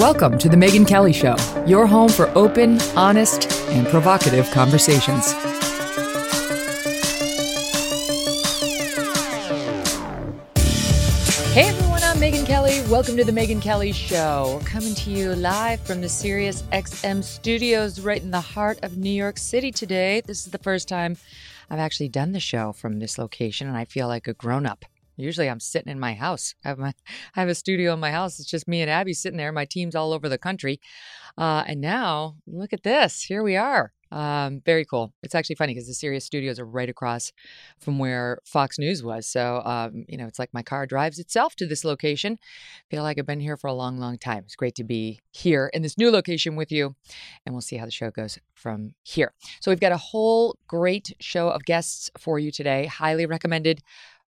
Welcome to The Megyn Kelly Show, your home for open, honest, and provocative conversations. Hey everyone, I'm Megyn Kelly. Welcome to The Megyn Kelly Show. Coming to you live from the Sirius XM studios right in the heart of New York City today. This is the first time I've actually done the show from this location, and I feel like a grown up. Usually I'm sitting in my house. I have, my, I have a studio in my house. It's just me and Abby sitting there. My team's all over the country. Uh, and now look at this. Here we are. Um, very cool. It's actually funny because the Sirius studios are right across from where Fox News was. So, um, you know, it's like my car drives itself to this location. Feel like I've been here for a long, long time. It's great to be here in this new location with you. And we'll see how the show goes from here. So, we've got a whole great show of guests for you today. Highly recommended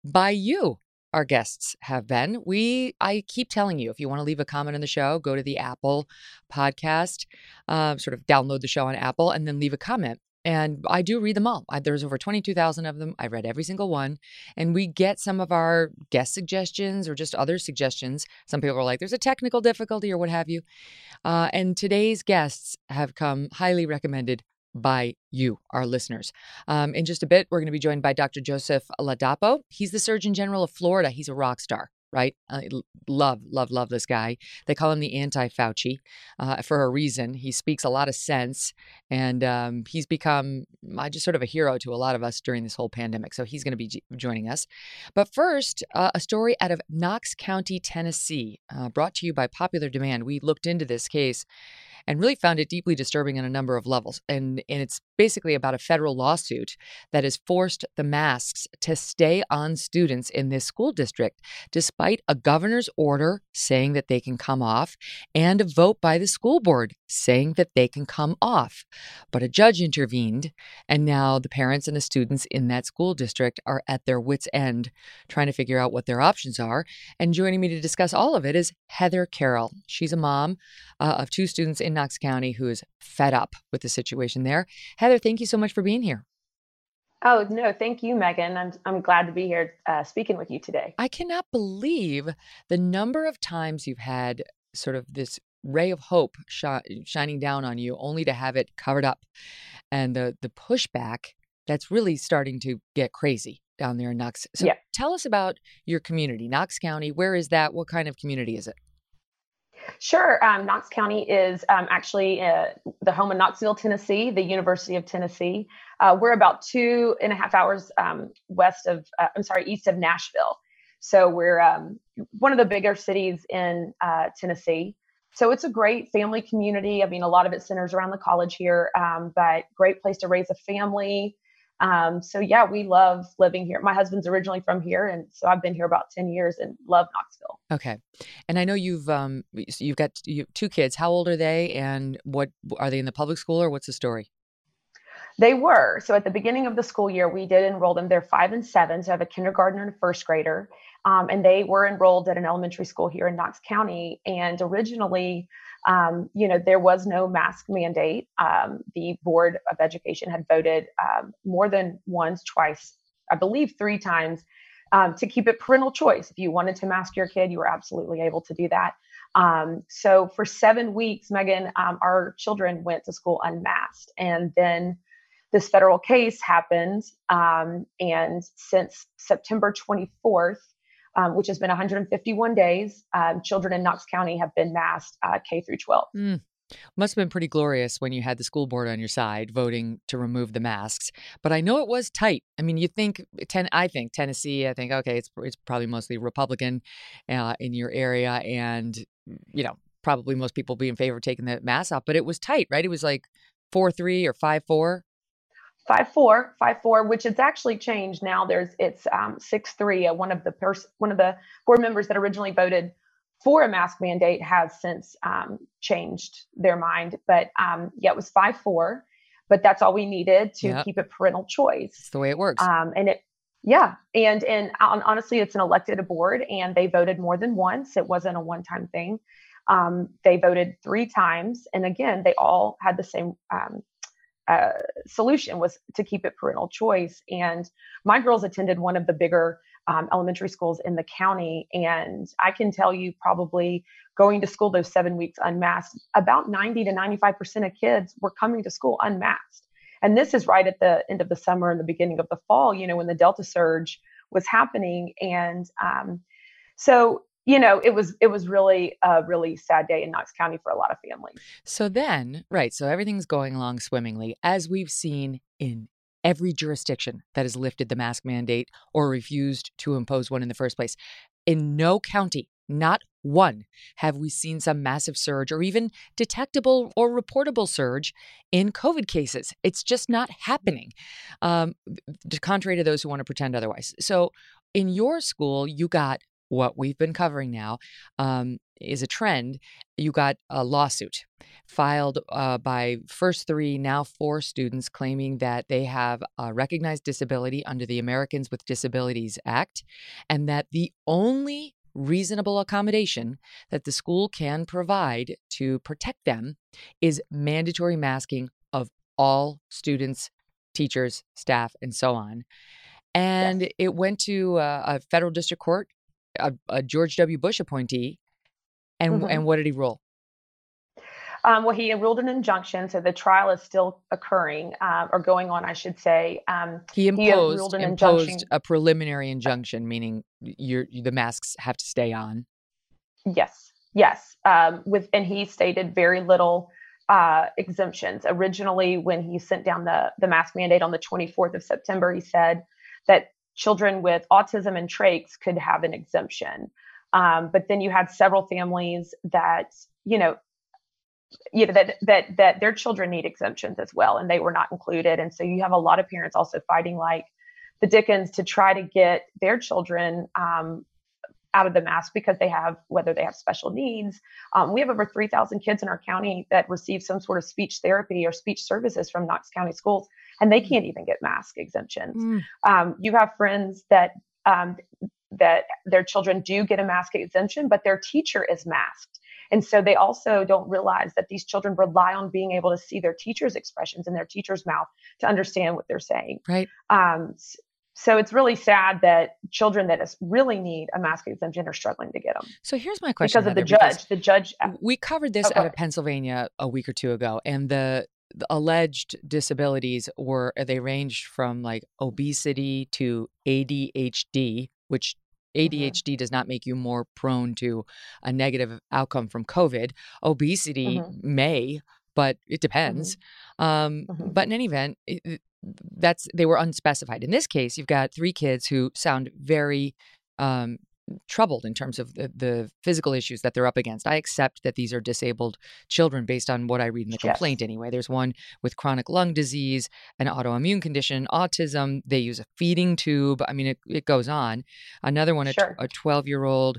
by you our guests have been. We, I keep telling you, if you want to leave a comment on the show, go to the Apple podcast, uh, sort of download the show on Apple, and then leave a comment. And I do read them all. I, there's over 22,000 of them. I read every single one. And we get some of our guest suggestions or just other suggestions. Some people are like, there's a technical difficulty or what have you. Uh, and today's guests have come highly recommended by you, our listeners. Um, in just a bit, we're going to be joined by Dr. Joseph Ladapo. He's the Surgeon General of Florida. He's a rock star, right? I love, love, love this guy. They call him the anti Fauci uh, for a reason. He speaks a lot of sense, and um, he's become uh, just sort of a hero to a lot of us during this whole pandemic. So he's going to be joining us. But first, uh, a story out of Knox County, Tennessee, uh, brought to you by popular demand. We looked into this case and really found it deeply disturbing on a number of levels. And, and it's basically about a federal lawsuit that has forced the masks to stay on students in this school district, despite a governor's order saying that they can come off and a vote by the school board saying that they can come off. But a judge intervened, and now the parents and the students in that school district are at their wits' end trying to figure out what their options are. And joining me to discuss all of it is Heather Carroll. She's a mom uh, of two students in Knox County who is fed up with the situation there. Heather, thank you so much for being here. Oh, no, thank you, Megyn. I'm, I'm glad to be here uh, speaking with you today. I cannot believe the number of times you've had sort of this ray of hope sh- shining down on you only to have it covered up and the the pushback that's really starting to get crazy down there in Knox. So yeah. tell us about your community, Knox County. Where is that? What kind of community is it? Sure. Um, Knox County is um, actually uh, the home of Knoxville, Tennessee, the University of Tennessee. Uh, we're about two and a half hours um, west of, uh, I'm sorry, east of Nashville. So we're um, one of the bigger cities in uh, Tennessee. So it's a great family community. I mean, a lot of it centers around the college here, um, but great place to raise a family. Um, so yeah, we love living here. My husband's originally from here, and so I've been here about ten years and love Knoxville. Okay, and I know you've um, you've got two kids. How old are they, and what are they in the public school, or what's the story? They were. So at the beginning of the school year, we did enroll them. They're five and seven. So I have a kindergartner and a first grader. Um, and they were enrolled at an elementary school here in Knox County. And originally, um, you know, there was no mask mandate. Um, the Board of Education had voted um, more than once, twice, I believe three times, um, to keep it parental choice. If you wanted to mask your kid, you were absolutely able to do that. Um, so for seven weeks, Megyn, our children went to school unmasked. And then this federal case happened. and since September 24th, um, which has been 151 days. Um, children in Knox County have been masked uh, K through 12. Mm. Must have been pretty glorious when you had the school board on your side voting to remove the masks. But I know it was tight. I mean, you think ten. I think Tennessee. I think okay, it's it's probably mostly Republican uh, in your area, and you know probably most people be in favor of taking the mask off. But it was tight, right? It was like four three or five four five four five four which it's actually changed now. There's it's um, six three uh, one of the pers- one of the board members that originally voted for a mask mandate has since um, changed their mind but um, yeah it was five four but that's all we needed to yep. keep it parental choice. It's the way it works. Um, and it yeah and and honestly it's an elected board and they voted more than once. It wasn't a one time thing. Um, they voted three times and again they all had the same um, uh, solution was to keep it parental choice. And my girls attended one of the bigger um, elementary schools in the county. And I can tell you, probably going to school those seven weeks unmasked, about 90 to 95% of kids were coming to school unmasked. And this is right at the end of the summer and the beginning of the fall, you know, when the Delta surge was happening. And um, so you know it was it was really a really sad day in knox county for a lot of families so then right so everything's going along swimmingly as we've seen in every jurisdiction that has lifted the mask mandate or refused to impose one in the first place in no county not one have we seen some massive surge or even detectable or reportable surge in COVID cases. It's just not happening, um, contrary to those who want to pretend otherwise. So, in your school, you got what we've been covering now um, is a trend. You got a lawsuit filed uh, by first three, now four students claiming that they have a recognized disability under the Americans with Disabilities Act, and that the only reasonable accommodation that the school can provide to protect them is mandatory masking of all students, teachers, staff, and so on. And yes. it went to uh, a federal district court a, a George W. Bush appointee, and mm-hmm. and what did he rule? Um, well, he ruled an injunction, so the trial is still occurring uh, or going on, I should say. Um, he imposed, he imposed a preliminary injunction, meaning you the masks have to stay on. Yes, yes. Um, with and he stated very little uh, exemptions. Originally, when he sent down the the mask mandate on the 24th of September, he said that children with autism and trachs could have an exemption. Um, but then you had several families that, you know, you know that that that their children need exemptions as well, and they were not included. And so you have a lot of parents also fighting like the Dickens to try to get their children um, out of the mask because they have whether they have special needs. Um, we have over 3,000 kids in our county that receive some sort of speech therapy or speech services from Knox County schools, and they can't even get mask exemptions. Mm. Um, you have friends that um, that their children do get a mask exemption, but their teacher is masked. And so they also don't realize that these children rely on being able to see their teacher's expressions in their teacher's mouth to understand what they're saying. Right. Um, so it's really sad that children that really need a mask exemption are struggling to get them. So here's my question: because of the judge. The judge. We covered this out of Pennsylvania a week or two ago, and the alleged disabilities were they ranged from like obesity to ADHD, which ADHD mm-hmm. does not make you more prone to a negative outcome from COVID. Obesity mm-hmm. may, but it depends. Mm-hmm. Um, mm-hmm. But in any event, it, that's they were unspecified. In this case, you've got three kids who sound very um, troubled in terms of the, the, physical issues that they're up against. I accept that these are disabled children based on what I read in the yes. complaint anyway. There's one with chronic lung disease, an autoimmune condition, autism. They use a feeding tube. I mean, it, it goes on. Another one, sure. a 12 year old.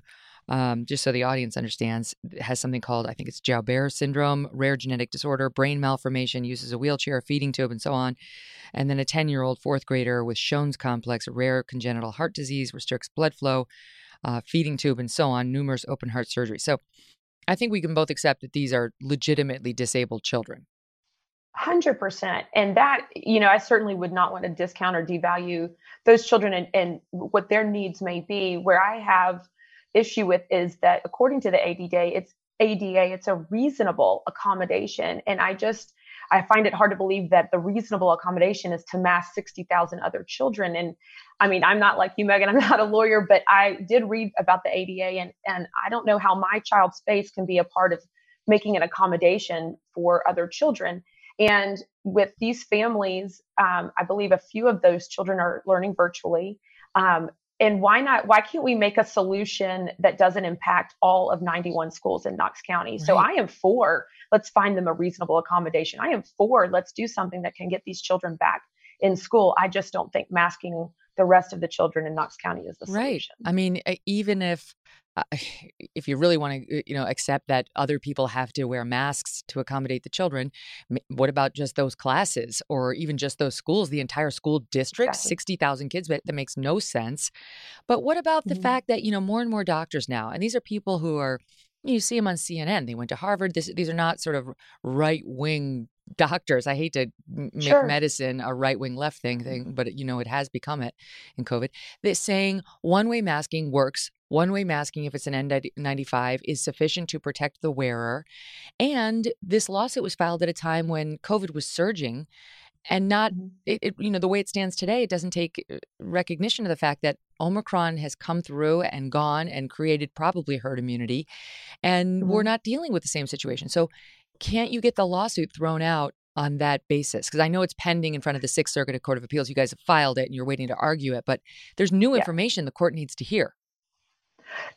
Um, just so the audience understands, has something called, I think it's Joubert syndrome, rare genetic disorder, brain malformation, uses a wheelchair, a feeding tube, and so on. And then a 10 year old fourth grader with Shone's complex, rare congenital heart disease, restricts blood flow, uh, feeding tube, and so on, numerous open heart surgery. So I think we can both accept that these are legitimately disabled children. 100%. And that, you know, I certainly would not want to discount or devalue those children and, and what their needs may be. Where I have issue with is that according to the ADA, it's ADA, it's a reasonable accommodation. And I just, I find it hard to believe that the reasonable accommodation is to mask 60,000 other children. And I mean, I'm not like you, Megyn, I'm not a lawyer, but I did read about the ADA and, and I don't know how my child's space can be a part of making an accommodation for other children. And with these families, um, I believe a few of those children are learning virtually. Um, and why not why can't we make a solution that doesn't impact all of 91 schools in knox county? Right. so i am for let's find them a reasonable accommodation. I am for let's do something that can get these children back in school. I just don't think masking the rest of the children in knox county is the solution. Right i mean even if uh, if you really want to uh, you know accept that other people have to wear masks to accommodate the children what about just those classes or even just those schools the entire school district exactly. 60,000 kids that makes no sense but what about the mm-hmm. fact that you know more and more doctors now and these are people who are You see them on CNN. They went to Harvard. This, these are not sort of right wing doctors. I hate to make sure. medicine a right wing left thing mm-hmm. thing, but you know it has become it in COVID. They're saying one way masking works. One way masking, if it's an N95, is sufficient to protect the wearer. And this lawsuit was filed at a time when COVID was surging and not mm-hmm. it, it, you know the way it stands today it doesn't take uh, recognition of the fact that omicron has come through and gone and created probably herd immunity and mm-hmm. we're not dealing with the same situation so can't you get the lawsuit thrown out on that basis because i know it's pending in front of the sixth circuit of court of appeals you guys have filed it and you're waiting to argue it but there's new information the court needs to hear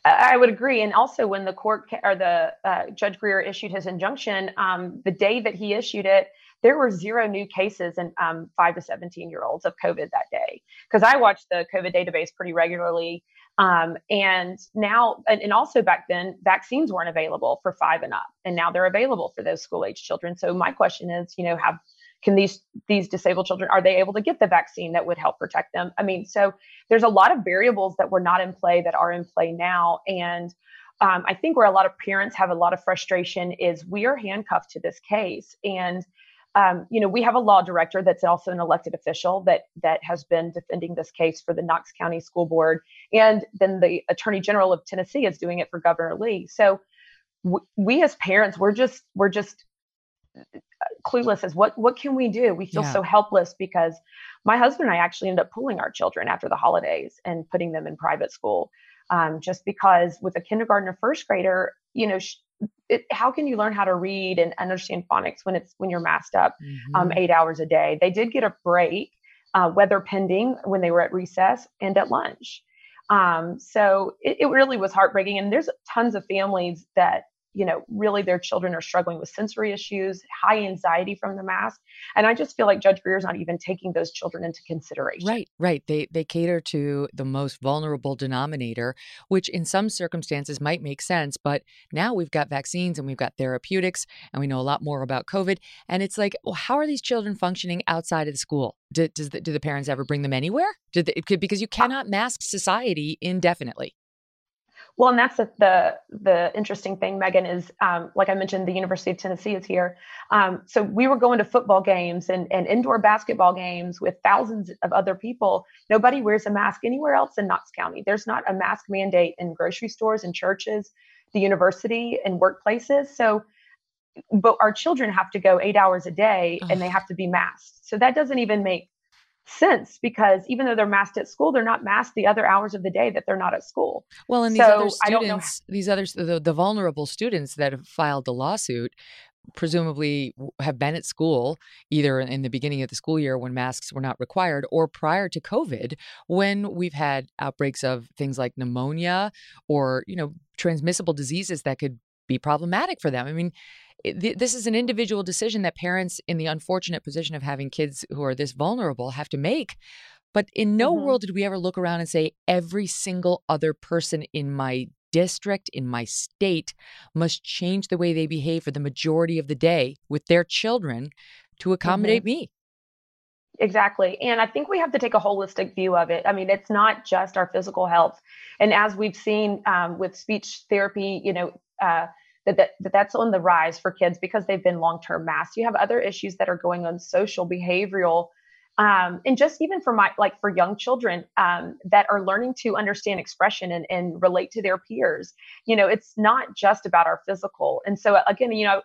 I would agree. And also, when the court or the uh, Judge Greer issued his injunction, um, the day that he issued it, there were zero new cases in um, five to 17 year olds of COVID that day. Because I watched the COVID database pretty regularly. Um, and now, and, and, also back then, vaccines weren't available for five and up, and now they're available for those school age children. So my question is, you know, have can these these disabled children are they able to get the vaccine that would help protect them? I mean, so there's a lot of variables that were not in play that are in play now, and um, I think where a lot of parents have a lot of frustration is we are handcuffed to this case, and um, you know, we have a law director that's also an elected official that that has been defending this case for the Knox County School Board, and then the Attorney General of Tennessee is doing it for Governor Lee. So w- we as parents, we're just we're just clueless as what what can we do? We feel yeah. so helpless because my husband and I actually ended up pulling our children after the holidays and putting them in private school, um, just because with a kindergarten or first grader, you know. Sh- it, how can you learn how to read and understand phonics when it's when you're masked up um, mm-hmm. um, eight hours a day? They did get a break, uh, weather pending, when they were at recess and at lunch. Um, so it, it really was heartbreaking. And there's tons of families that you know, really their children are struggling with sensory issues, high anxiety from the mask. And I just feel like Judge Greer's not even taking those children into consideration. Right, right. They they cater to the most vulnerable denominator, which in some circumstances might make sense, but now we've got vaccines and we've got therapeutics and we know a lot more about COVID. And it's like, well, how are these children functioning outside of the school? Do, does the, do the parents ever bring them anywhere? Did they, because you uh cannot mask society indefinitely. Well, and that's the the, the interesting thing, Megyn, is um, like I mentioned, the University of Tennessee is here. Um, so we were going to football games and, and indoor basketball games with thousands of other people. Nobody wears a mask anywhere else in Knox County. There's not a mask mandate in grocery stores and churches, the university and workplaces. So, but our children have to go eight hours a day and they have to be masked. So that doesn't even make sense because even though they're masked at school, they're not masked the other hours of the day that they're not at school. Well, and these so other students, these others, the, the vulnerable students that have filed the lawsuit, presumably have been at school either in the beginning of the school year when masks were not required or prior to covid when we've had outbreaks of things like pneumonia or you know transmissible diseases that could be problematic for them i mean this is an individual decision that parents in the unfortunate position of having kids who are this vulnerable have to make. But in no mm-hmm. world did we ever look around and say, every single other person in my district, in my state, must change the way they behave for the majority of the day with their children to accommodate mm-hmm. me. Exactly. And I think we have to take a holistic view of it. I mean, it's not just our physical health. And as we've seen um, with speech therapy, you know, uh, that, that, that that's on the rise for kids because they've been long-term masked. You have other issues that are going on social, behavioral, um, and just even for my like for young children um, that are learning to understand expression and, and relate to their peers. You know, it's not just about our physical. And so again, you know,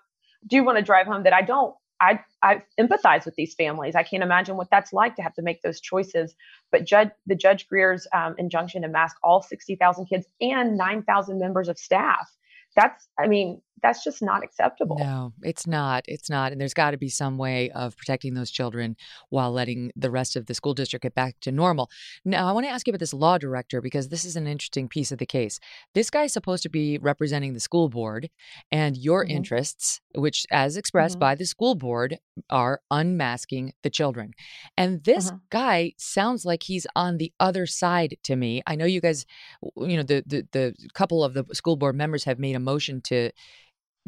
do want to drive home that I don't I, I empathize with these families. I can't imagine what that's like to have to make those choices. But judge, the Judge Greer's um, injunction to mask all 60,000 kids and 9,000 members of staff that's i mean that's just not acceptable. No, it's not. It's not. And there's got to be some way of protecting those children while letting the rest of the school district get back to normal. Now, I want to ask you about this law director because this is an interesting piece of the case. This guy is supposed to be representing the school board and your mm-hmm. interests, which, as expressed mm-hmm. by the school board, are unmasking the children. And this mm-hmm. guy sounds like he's on the other side to me. I know you guys, you know, the, the, the couple of the school board members have made a motion to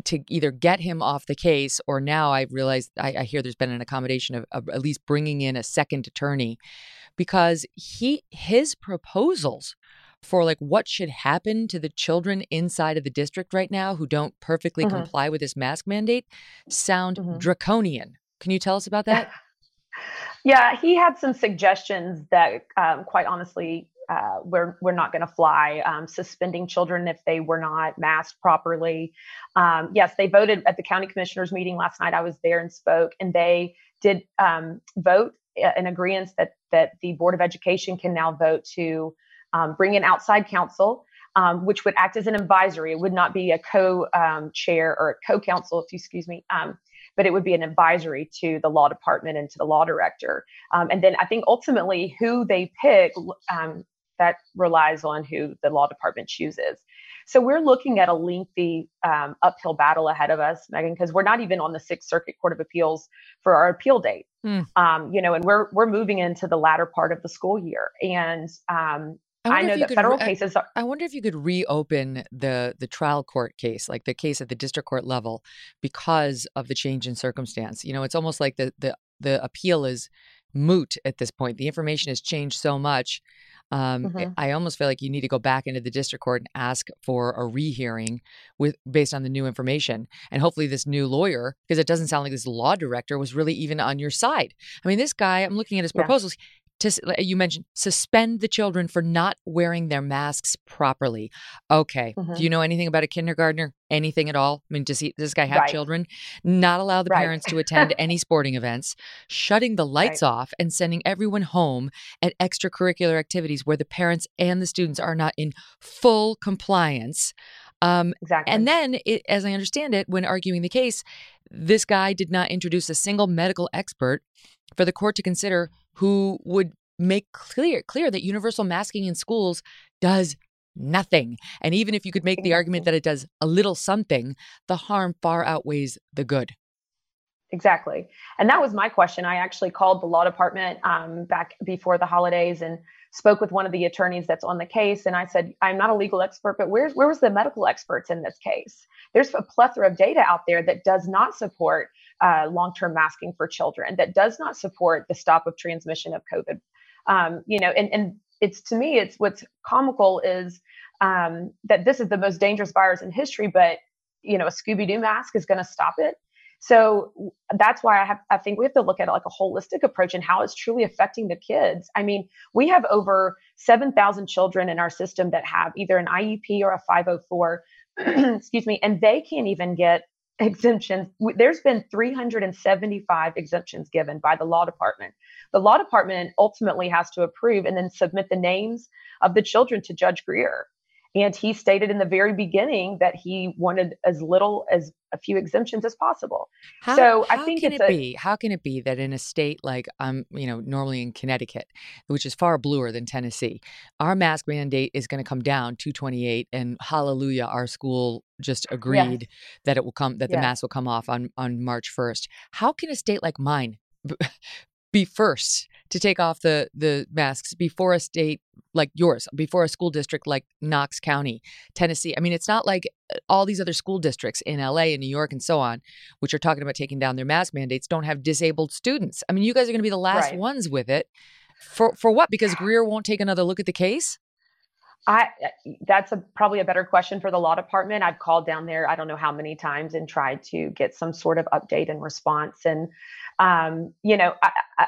to either get him off the case or now I realize I, I hear there's been an accommodation of, of, at least bringing in a second attorney because he his proposals for like what should happen to the children inside of the district right now who don't perfectly Mhm. comply with this mask mandate sound Mhm. draconian. Can you tell us about that? Yeah, he had some suggestions that, um, quite honestly, uh, we're we're not going to fly. Um, suspending children if they were not masked properly. Um, yes, they voted at the county commissioners meeting last night. I was there and spoke, and they did um, vote uh, in agreement that that the board of education can now vote to um, bring in outside counsel. Um, which would act as an advisory. It would not be a co-chair or a co-counsel, if you excuse me, um, but it would be an advisory to the law department and to the law director. Um, and then I think ultimately who they pick um, that relies on who the law department chooses. So we're looking at a lengthy um, uphill battle ahead of us, Megyn, because we're not even on the Sixth Circuit Court of Appeals for our appeal date. Hmm. Um, you know, and we're we're moving into the latter part of the school year, and um, I, wonder know that could federal I- cases are. I wonder if you could reopen the the trial court case, like the case at the district court level, because of the change in circumstance. You know, it's almost like the the the appeal is moot at this point. The information has changed so much. Um, I- Mhm. I almost feel like you need to go back into the district court and ask for a rehearing with based on the new information, and hopefully this new lawyer, because it doesn't sound like this law director was really even on your side. I mean, this guy. I'm looking at his Yeah. To you mentioned suspend the children for not wearing their masks properly. Okay. Mhm. Do you know anything about a kindergartner? Anything at all? I mean, does he does this guy have Right. children? Not allow the Right. parents to attend any sporting events, shutting the lights off and sending everyone home at extracurricular activities where the parents and the students are not in full compliance. Um, Exactly. and then, it, as I understand it, when arguing the case, this guy did not introduce a single medical expert for the court to consider who would make clear clear that universal masking in schools does nothing. And even if you could make the argument that it does a little something, the harm far outweighs the good. Exactly. And that was my question. I actually called the law department um, back before the holidays and spoke with one of the attorneys that's on the case. And I said, I'm not a legal expert, but where's where was the medical experts in this case? There's a plethora of data out there that does not support uh, long-term masking for children, that does not support the stop of transmission of COVID. Um, you know, and and it's to me, it's what's comical is um, that this is the most dangerous virus in history, but you know, a Scooby Doo mask is going to stop it. So that's why I have I think we have to look at like a holistic approach and how it's truly affecting the kids. I mean, we have over 7,000 children in our system that have either an IEP or a 504, excuse me, and they can't even get exemptions. There's been 375 exemptions given by the law department. The law department ultimately has to approve and then submit the names of the children to Judge Greer. And he stated in the very beginning that he wanted as little as a few exemptions as possible. How, So I think can it's it a- be? How can it be that in a state like I'm, um, you know, normally in Connecticut, which is far bluer than Tennessee, our mask mandate is going to come down 228, and hallelujah, our school just agreed that it will come that the Yes. mask will come off on on March 1st. How can a state like mine be first to take off the the masks before a state like yours, before a school district like Knox County, Tennessee? I mean, it's not like uh, all these other school districts in LA and New York and so on, which are talking about taking down their mask mandates, don't have disabled students. I mean, you guys are going to be the last Right. ones with it. For for what? Because Greer won't take another look at the case. I that's a probably a better question for the law department. I've called down there I don't know how many times and tried to get some sort of update and response. And um, you know, I, I,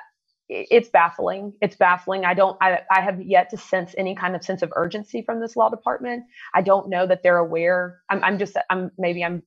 it's baffling. It's baffling. I don't. I, I have yet to sense any kind of sense of urgency from this law department. I don't know that they're aware. I'm, I'm just. I'm maybe I'm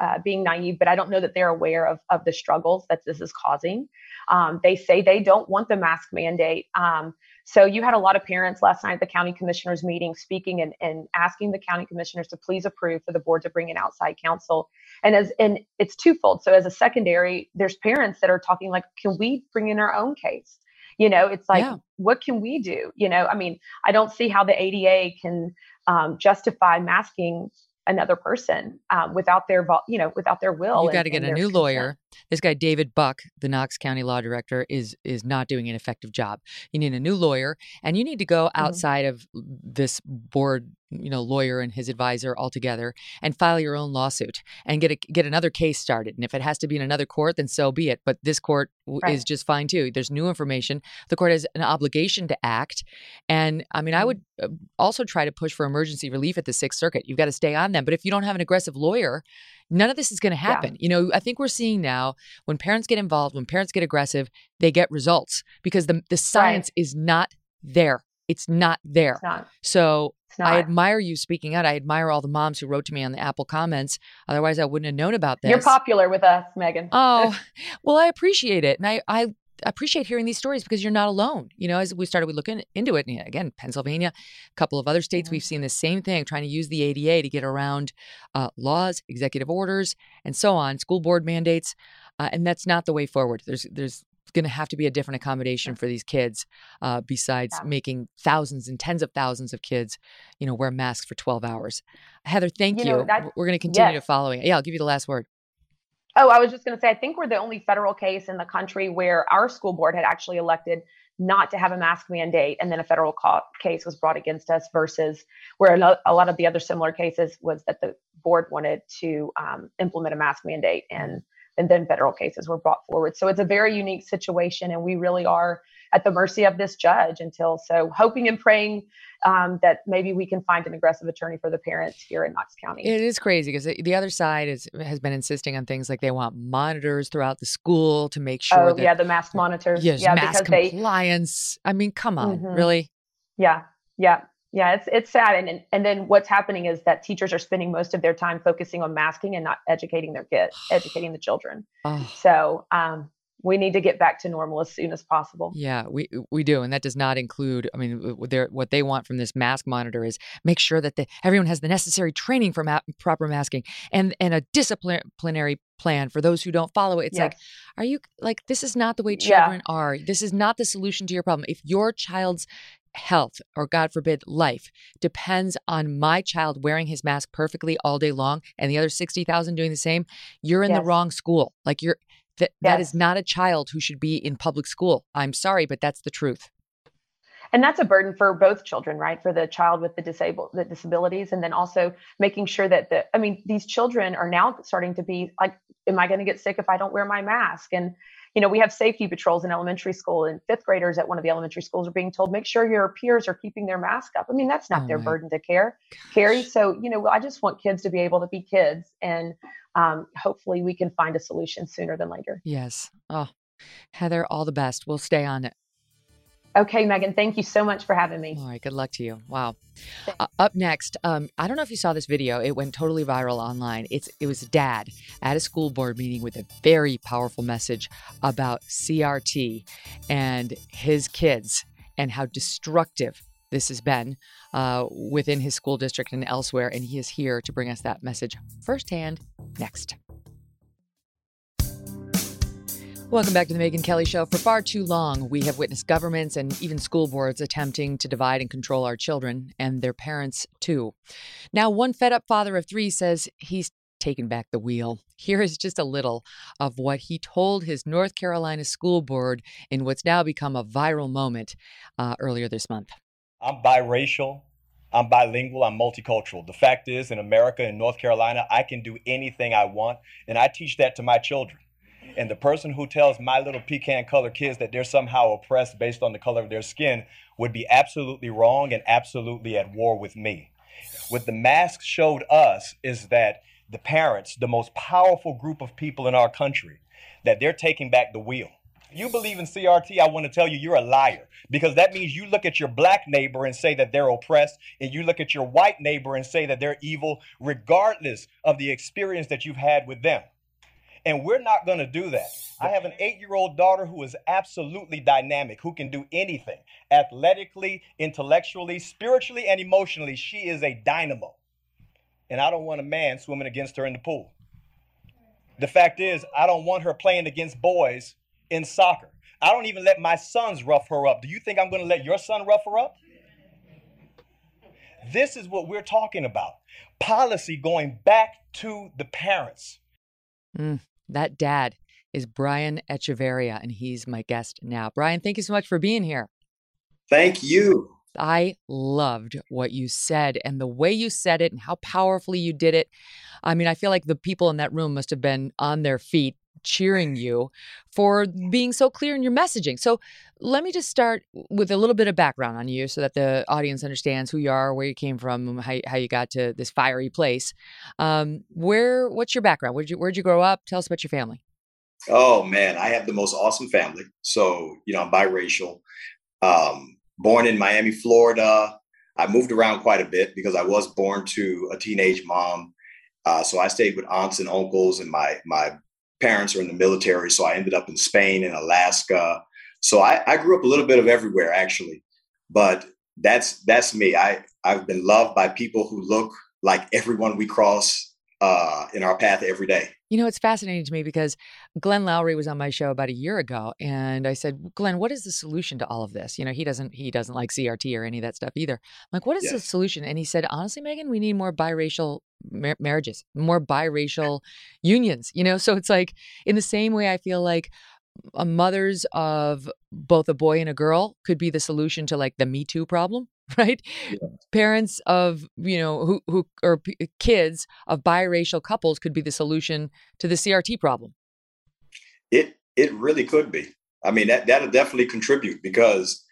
uh, being naive, but I don't know that they're aware of of the struggles that this is causing. Um, they say they don't want the mask mandate. Um, so you had a lot of parents last night at the county commissioners meeting speaking and, and asking the county commissioners to please approve for the board to bring in outside counsel. And as and it's twofold. So as a secondary, there's parents that are talking like, can we bring in our own case? You know, it's like, Yeah. what can we do? You know, I mean, I don't see how the ADA can um, justify masking another person um, without their, you know, without their will. you got to get a new consent. lawyer. This guy David Buuck, the Knox County law director, is is not doing an effective job. You need a new lawyer, and you need to go Mm-hmm. outside of this board you know lawyer and his advisor all together and file your own lawsuit and get a, get another case started. And if it has to be in another court, then so be it. But this court right. is just fine too. There's new information. The court has an obligation to act. And I mean, I mm-hmm. would uh, also try to push for emergency relief at the Sixth Circuit. You've got to stay on them. But if you don't have an aggressive lawyer, none of this is going to happen. Yeah. You know, I think we're seeing now when parents get involved, when parents get aggressive, they get results because the the science right. is not there. It's not there. It's not. So I admire you speaking out. I admire all the moms who wrote to me on the Apple comments. Otherwise, I wouldn't have known about this. You're popular with us, Megyn. oh, well, I appreciate it. And I, I appreciate hearing these stories because you're not alone. You know, as we started we looking into it, And again, Pennsylvania, a couple of other states, mm-hmm. we've seen the same thing, trying to use the ADA to get around uh, laws, executive orders, and so on, school board mandates. Uh, and that's not the way forward. There's there's going to have to be a different accommodation for these kids uh, besides yeah. making thousands and tens of thousands of kids you know wear masks for 12 hours heather thank you, you. Know, we're going to continue yes. to follow it yeah i'll give you the last word oh i was just going to say i think we're the only federal case in the country where our school board had actually elected not to have a mask mandate and then a federal case was brought against us versus where a lot of the other similar cases was that the board wanted to um, implement a mask mandate and and then federal cases were brought forward. So it's a very unique situation, and we really are at the mercy of this judge until so hoping and praying um, that maybe we can find an aggressive attorney for the parents here in Knox County. It is crazy because the other side is has been insisting on things like they want monitors throughout the school to make sure. Oh that, yeah, the mask monitors. Yes, yeah, mask compliance. They, I mean, come on, mm-hmm. really? Yeah, yeah yeah it's it's sad and and then what's happening is that teachers are spending most of their time focusing on masking and not educating their kids educating the children oh. so um, we need to get back to normal as soon as possible. Yeah, we we do, and that does not include. I mean, what they want from this mask monitor is make sure that the, everyone has the necessary training for ma- proper masking and and a disciplinary plan for those who don't follow it. It's yes. like, are you like this is not the way children yeah. are. This is not the solution to your problem. If your child's health or god forbid life depends on my child wearing his mask perfectly all day long and the other 60,000 doing the same you're in yes. the wrong school. Like you're that yes. that is not a child who should be in public school. I'm sorry but that's the truth. And that's a burden for both children right? For the child with the disabled the disabilities and then also making sure that the i mean these children are now starting to be like am i going to get sick if i don't wear my mask? And you know, we have safety patrols in elementary school, and fifth graders at one of the elementary schools are being told, make sure your peers are keeping their mask up. I mean, that's not oh their burden to care carry. So, you know, I just want kids to be able to be kids, and um, hopefully, we can find a solution sooner than later. Yes. Oh, Heather, all the best. We'll stay on it. Okay, Megyn, thank you so much for having me. All right, good luck to you. Wow. Uh, up next, um, I don't know if you saw this video. It went totally viral online. It's it was dad at a school board meeting with a very powerful message about CRT and his kids and how destructive this has been uh, within his school district and elsewhere. And he is here to bring us that message firsthand next. Welcome back to the Megyn Kelly Show. For far too long, we have witnessed governments and even school boards attempting to divide and control our children and their parents, too. Now, one fed up father of three says he's taken back the wheel. Here is just a little of what he told his North Carolina school board in what's now become a viral moment uh, earlier this month. I'm biracial. I'm bilingual. I'm multicultural. The fact is, in America, in North Carolina, I can do anything I want, and I teach that to my children. And the person who tells my little pecan colored kids that they're somehow oppressed based on the color of their skin would be absolutely wrong and absolutely at war with me. What the mask showed us is that the parents, the most powerful group of people in our country, that they're taking back the wheel. You believe in CRT, I want to tell you you're a liar because that means you look at your black neighbor and say that they're oppressed, and you look at your white neighbor and say that they're evil, regardless of the experience that you've had with them. And we're not going to do that. I have an eight year old daughter who is absolutely dynamic, who can do anything athletically, intellectually, spiritually, and emotionally. She is a dynamo. And I don't want a man swimming against her in the pool. The fact is, I don't want her playing against boys in soccer. I don't even let my sons rough her up. Do you think I'm going to let your son rough her up? This is what we're talking about policy going back to the parents. Mm. That dad is Brian Echevarria, and he's my guest now. Brian, thank you so much for being here. Thank you. I loved what you said and the way you said it and how powerfully you did it. I mean, I feel like the people in that room must have been on their feet cheering you for being so clear in your messaging. So, let me just start with a little bit of background on you so that the audience understands who you are, where you came from, how, how you got to this fiery place. Um, where, what's your background? Where'd you, where'd you grow up? Tell us about your family. Oh man, I have the most awesome family. So, you know, I'm biracial. Um, born in Miami, Florida. I moved around quite a bit because I was born to a teenage mom. Uh, so I stayed with aunts and uncles, and my my parents are in the military. So I ended up in Spain and Alaska. So I, I grew up a little bit of everywhere actually, but that's that's me. I I've been loved by people who look like everyone we cross uh, in our path every day. You know, it's fascinating to me because Glenn Loury was on my show about a year ago, and I said, "Glenn, what is the solution to all of this?" You know, he doesn't he doesn't like CRT or any of that stuff either. I'm like, "What is yes. the solution?" And he said, "Honestly, Megyn, we need more biracial mar- marriages, more biracial unions." You know, so it's like in the same way, I feel like a mothers of both a boy and a girl could be the solution to like the Me Too problem. right? Yeah. Parents of, you know, who who or p- kids of biracial couples could be the solution to the CRT problem. It it really could be. I mean, that that'll definitely contribute because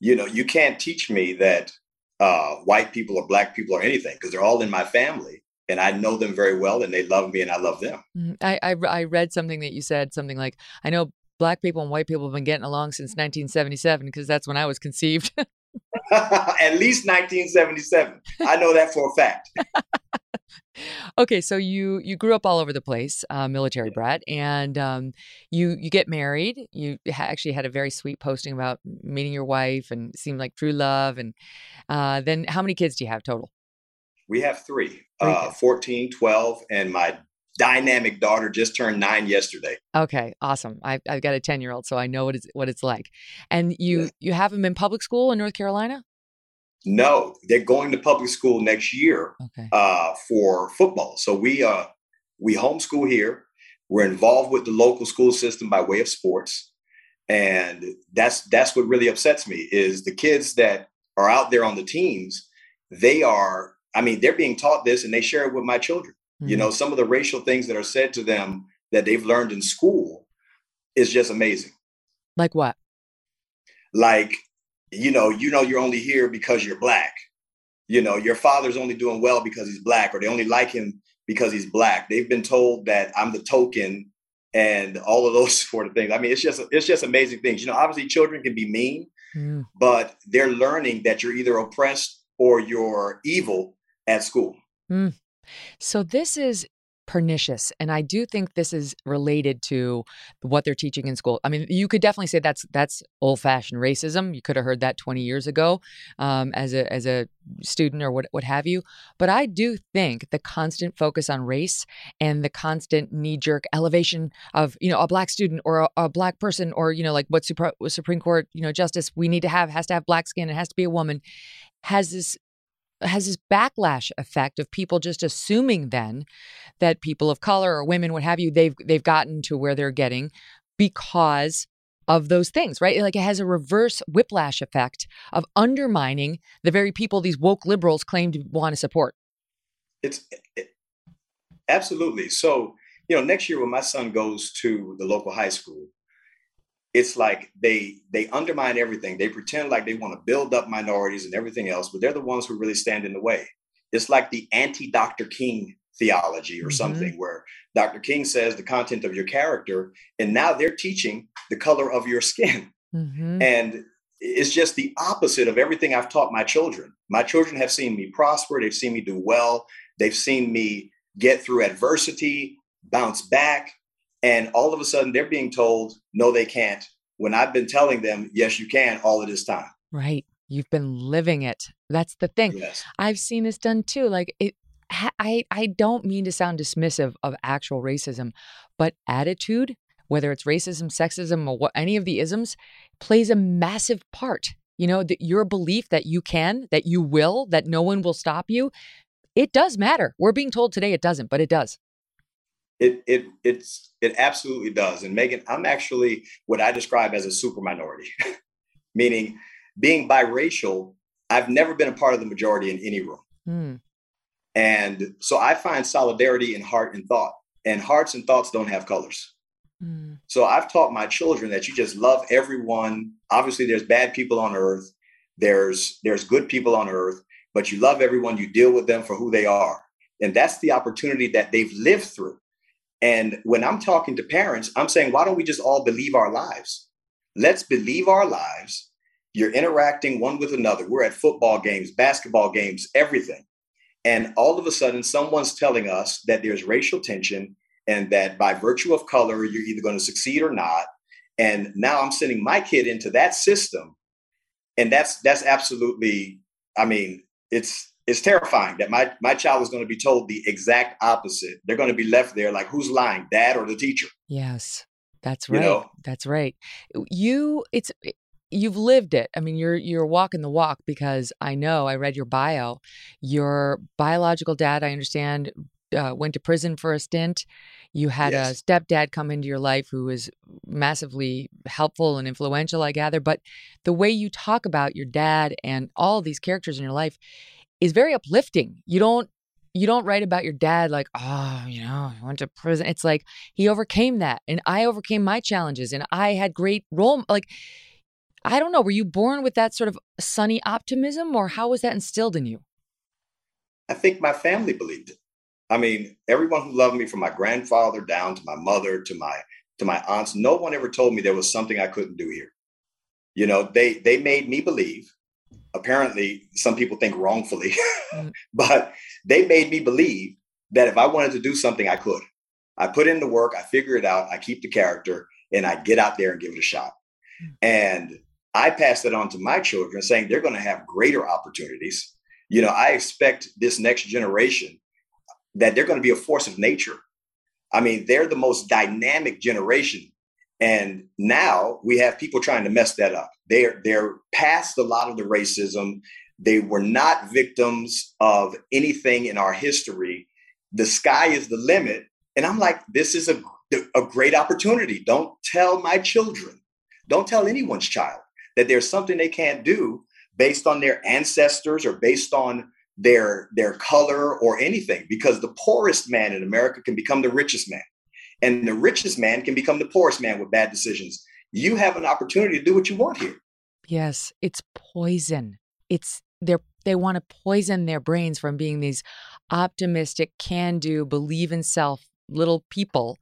you know, you can't teach me that uh, white people or black people or anything because they're all in my family and I know them very well and they love me and I love them. Mm-hmm. I, I, I read something that you said something like I know black people and white people have been getting along since 1977 because that's when I was conceived. At least 1977. I know that for a fact. okay, so you you grew up all over the place, uh, military brat, and um, you you get married. You ha- actually had a very sweet posting about meeting your wife, and seemed like true love. And uh, then, how many kids do you have total? We have three, three uh, 14, 12, and my dynamic daughter just turned nine yesterday. Okay, awesome. I've, I've got a 10 year old, so I know what it's, what it's like. And you, yeah. you have them in public school in North Carolina? No, they're going to public school next year okay. uh, for football. So we, uh, we homeschool here. We're involved with the local school system by way of sports. And that's, that's what really upsets me is the kids that are out there on the teams, they are, I mean, they're being taught this and they share it with my children. Mm-hmm. You know, some of the racial things that are said to them that they've learned in school is just amazing. Like what? Like, you know, you know you're only here because you're black. You know, your father's only doing well because he's black, or they only like him because he's black. They've been told that I'm the token and all of those sort of things. I mean, it's just it's just amazing things. You know, obviously children can be mean, mm. but they're learning that you're either oppressed or you're evil at school. Mm. So this is pernicious and i do think this is related to what they're teaching in school. I mean you could definitely say that's that's old-fashioned racism. You could have heard that 20 years ago um, as a as a student or what what have you. But i do think the constant focus on race and the constant knee-jerk elevation of you know a black student or a, a black person or you know like what supreme court you know justice we need to have has to have black skin it has to be a woman has this has this backlash effect of people just assuming then that people of color or women, what have you, they've they've gotten to where they're getting because of those things, right? Like it has a reverse whiplash effect of undermining the very people these woke liberals claim to want to support. It's it, absolutely so. You know, next year when my son goes to the local high school, it's like they they undermine everything. They pretend like they want to build up minorities and everything else, but they're the ones who really stand in the way. It's like the anti-Dr. King theology or mm-hmm. something where Dr. King says the content of your character, and now they're teaching the color of your skin. Mm-hmm. And it's just the opposite of everything I've taught my children. My children have seen me prosper, they've seen me do well, they've seen me get through adversity, bounce back, and all of a sudden, they're being told, no, they can't. When I've been telling them, yes, you can, all of this time. Right. You've been living it. That's the thing. Yes. I've seen this done too. Like it, I, I don't mean to sound dismissive of actual racism, but attitude, whether it's racism, sexism, or what, any of the isms, plays a massive part. You know, that your belief that you can, that you will, that no one will stop you, it does matter. We're being told today it doesn't, but it does. It it it's it absolutely does. And Megyn, I'm actually what I describe as a super minority, meaning being biracial I've never been a part of the majority in any room. Mm. And so I find solidarity in heart and thought, and hearts and thoughts don't have colors. Mm. So I've taught my children that you just love everyone. Obviously, there's bad people on earth. There's there's good people on earth, but you love everyone. You deal with them for who they are, and that's the opportunity that they've lived through. And when I'm talking to parents, I'm saying, why don't we just all believe our lives? Let's believe our lives. You're interacting one with another. We're at football games, basketball games, everything. And all of a sudden, someone's telling us that there's racial tension and that by virtue of color, you're either going to succeed or not. And now I'm sending my kid into that system. And that's that's absolutely, I mean, it's it's terrifying that my my child is going to be told the exact opposite. They're going to be left there like who's lying, dad or the teacher? Yes. That's right. You know? That's right. You it's you've lived it. I mean, you're you're walking the walk because I know I read your bio. Your biological dad, I understand, uh, went to prison for a stint. You had yes. a stepdad come into your life who was massively helpful and influential, I gather. But the way you talk about your dad and all these characters in your life, is very uplifting. You don't you don't write about your dad like, oh, you know, I went to prison. It's like he overcame that and I overcame my challenges and I had great role like I don't know, were you born with that sort of sunny optimism or how was that instilled in you? I think my family believed it. I mean, everyone who loved me from my grandfather down to my mother to my to my aunts, no one ever told me there was something I couldn't do here. You know, they they made me believe apparently some people think wrongfully, mm. but they made me believe that if I wanted to do something, I could. I put in the work, I figure it out, I keep the character, and I get out there and give it a shot. Mm. And I pass that on to my children, saying they're going to have greater opportunities. You know, I expect this next generation that they're going to be a force of nature. I mean, they're the most dynamic generation and now we have people trying to mess that up. They're they're past a lot of the racism. They were not victims of anything in our history. The sky is the limit. And I'm like, this is a, a great opportunity. Don't tell my children, don't tell anyone's child that there's something they can't do based on their ancestors or based on their their color or anything because the poorest man in America can become the richest man and the richest man can become the poorest man with bad decisions. You have an opportunity to do what you want here. Yes, it's poison. It's they they want to poison their brains from being these optimistic, can-do, believe in self little people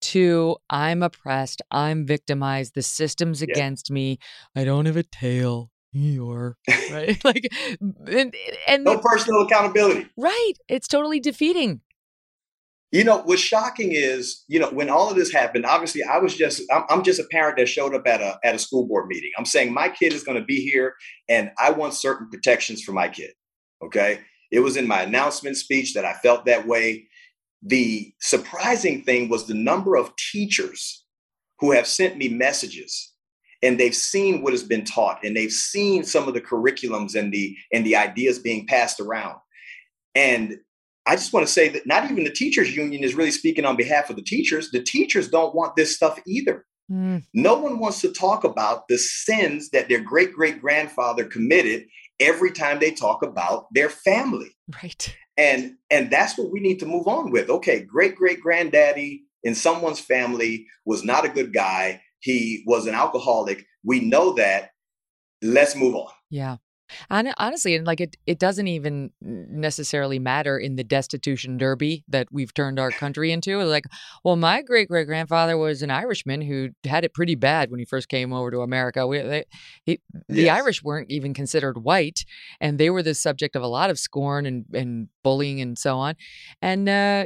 to I'm oppressed, I'm victimized, the system's yeah. against me, I don't have a tail. You're right, like, and, and no personal accountability. Right, it's totally defeating. You know, what's shocking is, you know, when all of this happened, obviously I was just, I'm, I'm, just a parent that showed up at a, at a school board meeting. I'm saying my kid is going to be here and I want certain protections for my kid. Okay. It was in my announcement speech that I felt that way. The surprising thing was the number of teachers who have sent me messages and they've seen what has been taught and they've seen some of the curriculums and the and the ideas being passed around and I just want to say that not even the teachers union is really speaking on behalf of the teachers. The teachers don't want this stuff either. Mm. No one wants to talk about the sins that their great great grandfather committed every time they talk about their family. Right. And and that's what we need to move on with. Okay, great great granddaddy in someone's family was not a good guy. He was an alcoholic. We know that. Let's move on. Yeah. And honestly, and like it, it doesn't even necessarily matter in the destitution derby that we've turned our country into. Like, well, my great great grandfather was an Irishman who had it pretty bad when he first came over to America. We, they, he, the yes. Irish weren't even considered white, and they were the subject of a lot of scorn and, and bullying and so on. And uh,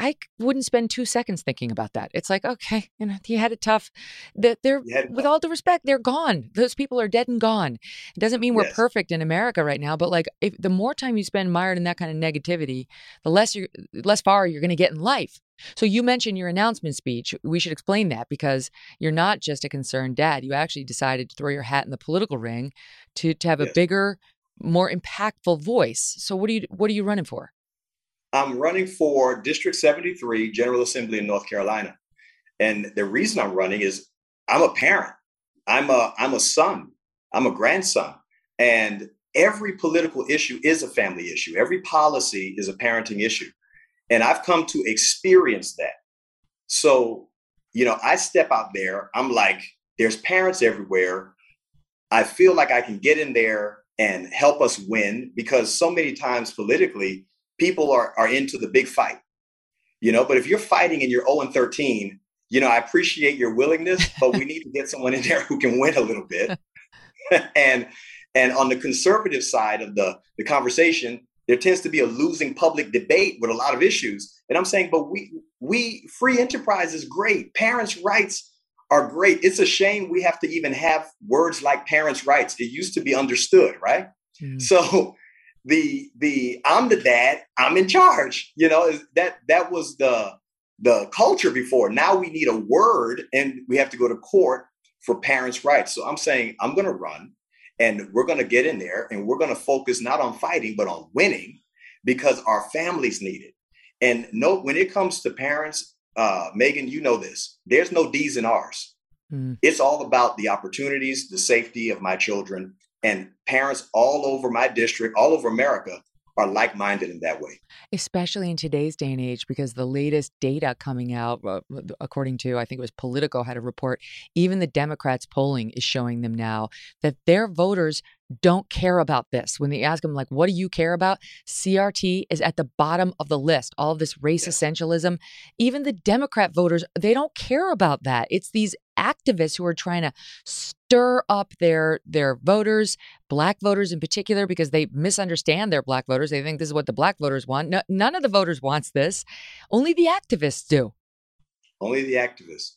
I wouldn't spend two seconds thinking about that. It's like, okay, you know, he had it tough. That they're, with all due respect, they're gone. Those people are dead and gone. It doesn't mean we're yes. perfect in America right now, but like, if the more time you spend mired in that kind of negativity, the less you, less far you're going to get in life. So you mentioned your announcement speech. We should explain that because you're not just a concerned dad. You actually decided to throw your hat in the political ring to to have yes. a bigger, more impactful voice. So what are you what are you running for? I'm running for District 73 General Assembly in North Carolina. And the reason I'm running is I'm a parent. I'm a I'm a son. I'm a grandson. And every political issue is a family issue. Every policy is a parenting issue. And I've come to experience that. So, you know, I step out there, I'm like, there's parents everywhere. I feel like I can get in there and help us win because so many times politically, people are, are into the big fight. You know, but if you're fighting and you're 0 and 13, you know, I appreciate your willingness, but we need to get someone in there who can win a little bit. and and on the conservative side of the, the conversation, there tends to be a losing public debate with a lot of issues. And I'm saying, but we we free enterprise is great. Parents' rights are great. It's a shame we have to even have words like parents' rights. It used to be understood, right? Mm. So the the I'm the dad, I'm in charge. You know, that that was the the culture before. Now we need a word and we have to go to court for parents' rights. So I'm saying I'm gonna run and we're gonna get in there and we're gonna focus not on fighting, but on winning because our families need it. And no, when it comes to parents, uh, Megyn, you know this. There's no D's and R's. Mm. It's all about the opportunities, the safety of my children, and parents all over my district, all over America are like minded in that way. Especially in today's day and age, because the latest data coming out, uh, according to, I think it was Politico, had a report, even the Democrats polling is showing them now that their voters don't care about this. When they ask them, like, what do you care about? CRT is at the bottom of the list. All of this race yes. essentialism. Even the Democrat voters, they don't care about that. It's these activists who are trying to stir up their their voters, black voters in particular, because they misunderstand their black voters. They think this is what the black voters want. No, none of the voters wants this. Only the activists do. Only the activists.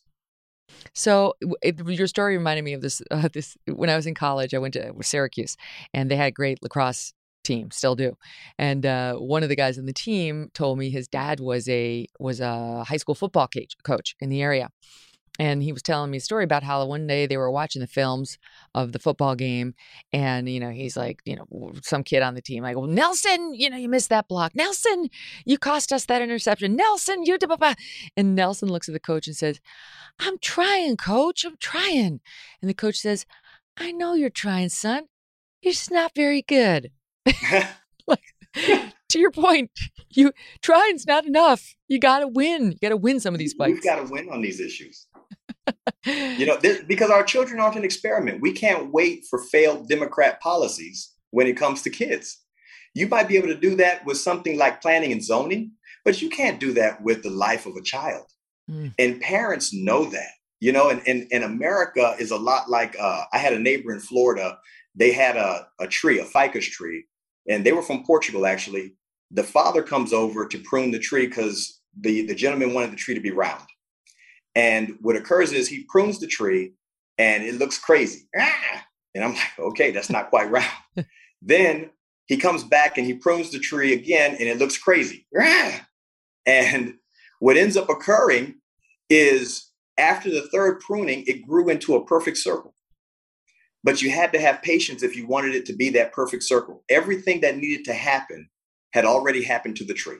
So it, your story reminded me of this. Uh, this when I was in college, I went to Syracuse, and they had a great lacrosse team, still do. And uh, one of the guys on the team told me his dad was a was a high school football coach in the area, and he was telling me a story about how one day they were watching the films of the football game and you know he's like you know some kid on the team like go nelson you know you missed that block. Nelson you cost us that interception. Nelson you da and nelson looks at the coach and says i'm trying coach. I'm trying. And the coach says i know you're trying son. You're just not very good. Like, to your point, you trying's not enough. You got to win. You got to win some of these fights. You've got to win on these issues you know, this, because our children aren't an experiment. We can't wait for failed Democrat policies when it comes to kids. You might be able to do that with something like planning and zoning, but you can't do that with the life of a child. Mm. And parents know that, you know, and, and, and America is a lot like uh, I had a neighbor in Florida. They had a, a tree, a ficus tree, and they were from Portugal, actually. The father comes over to prune the tree because the, the gentleman wanted the tree to be round. And what occurs is he prunes the tree and it looks crazy. Ah! And I'm like, okay, that's not quite round. then he comes back and he prunes the tree again and it looks crazy. Ah! And what ends up occurring is after the third pruning, it grew into a perfect circle. But you had to have patience if you wanted it to be that perfect circle. Everything that needed to happen had already happened to the tree.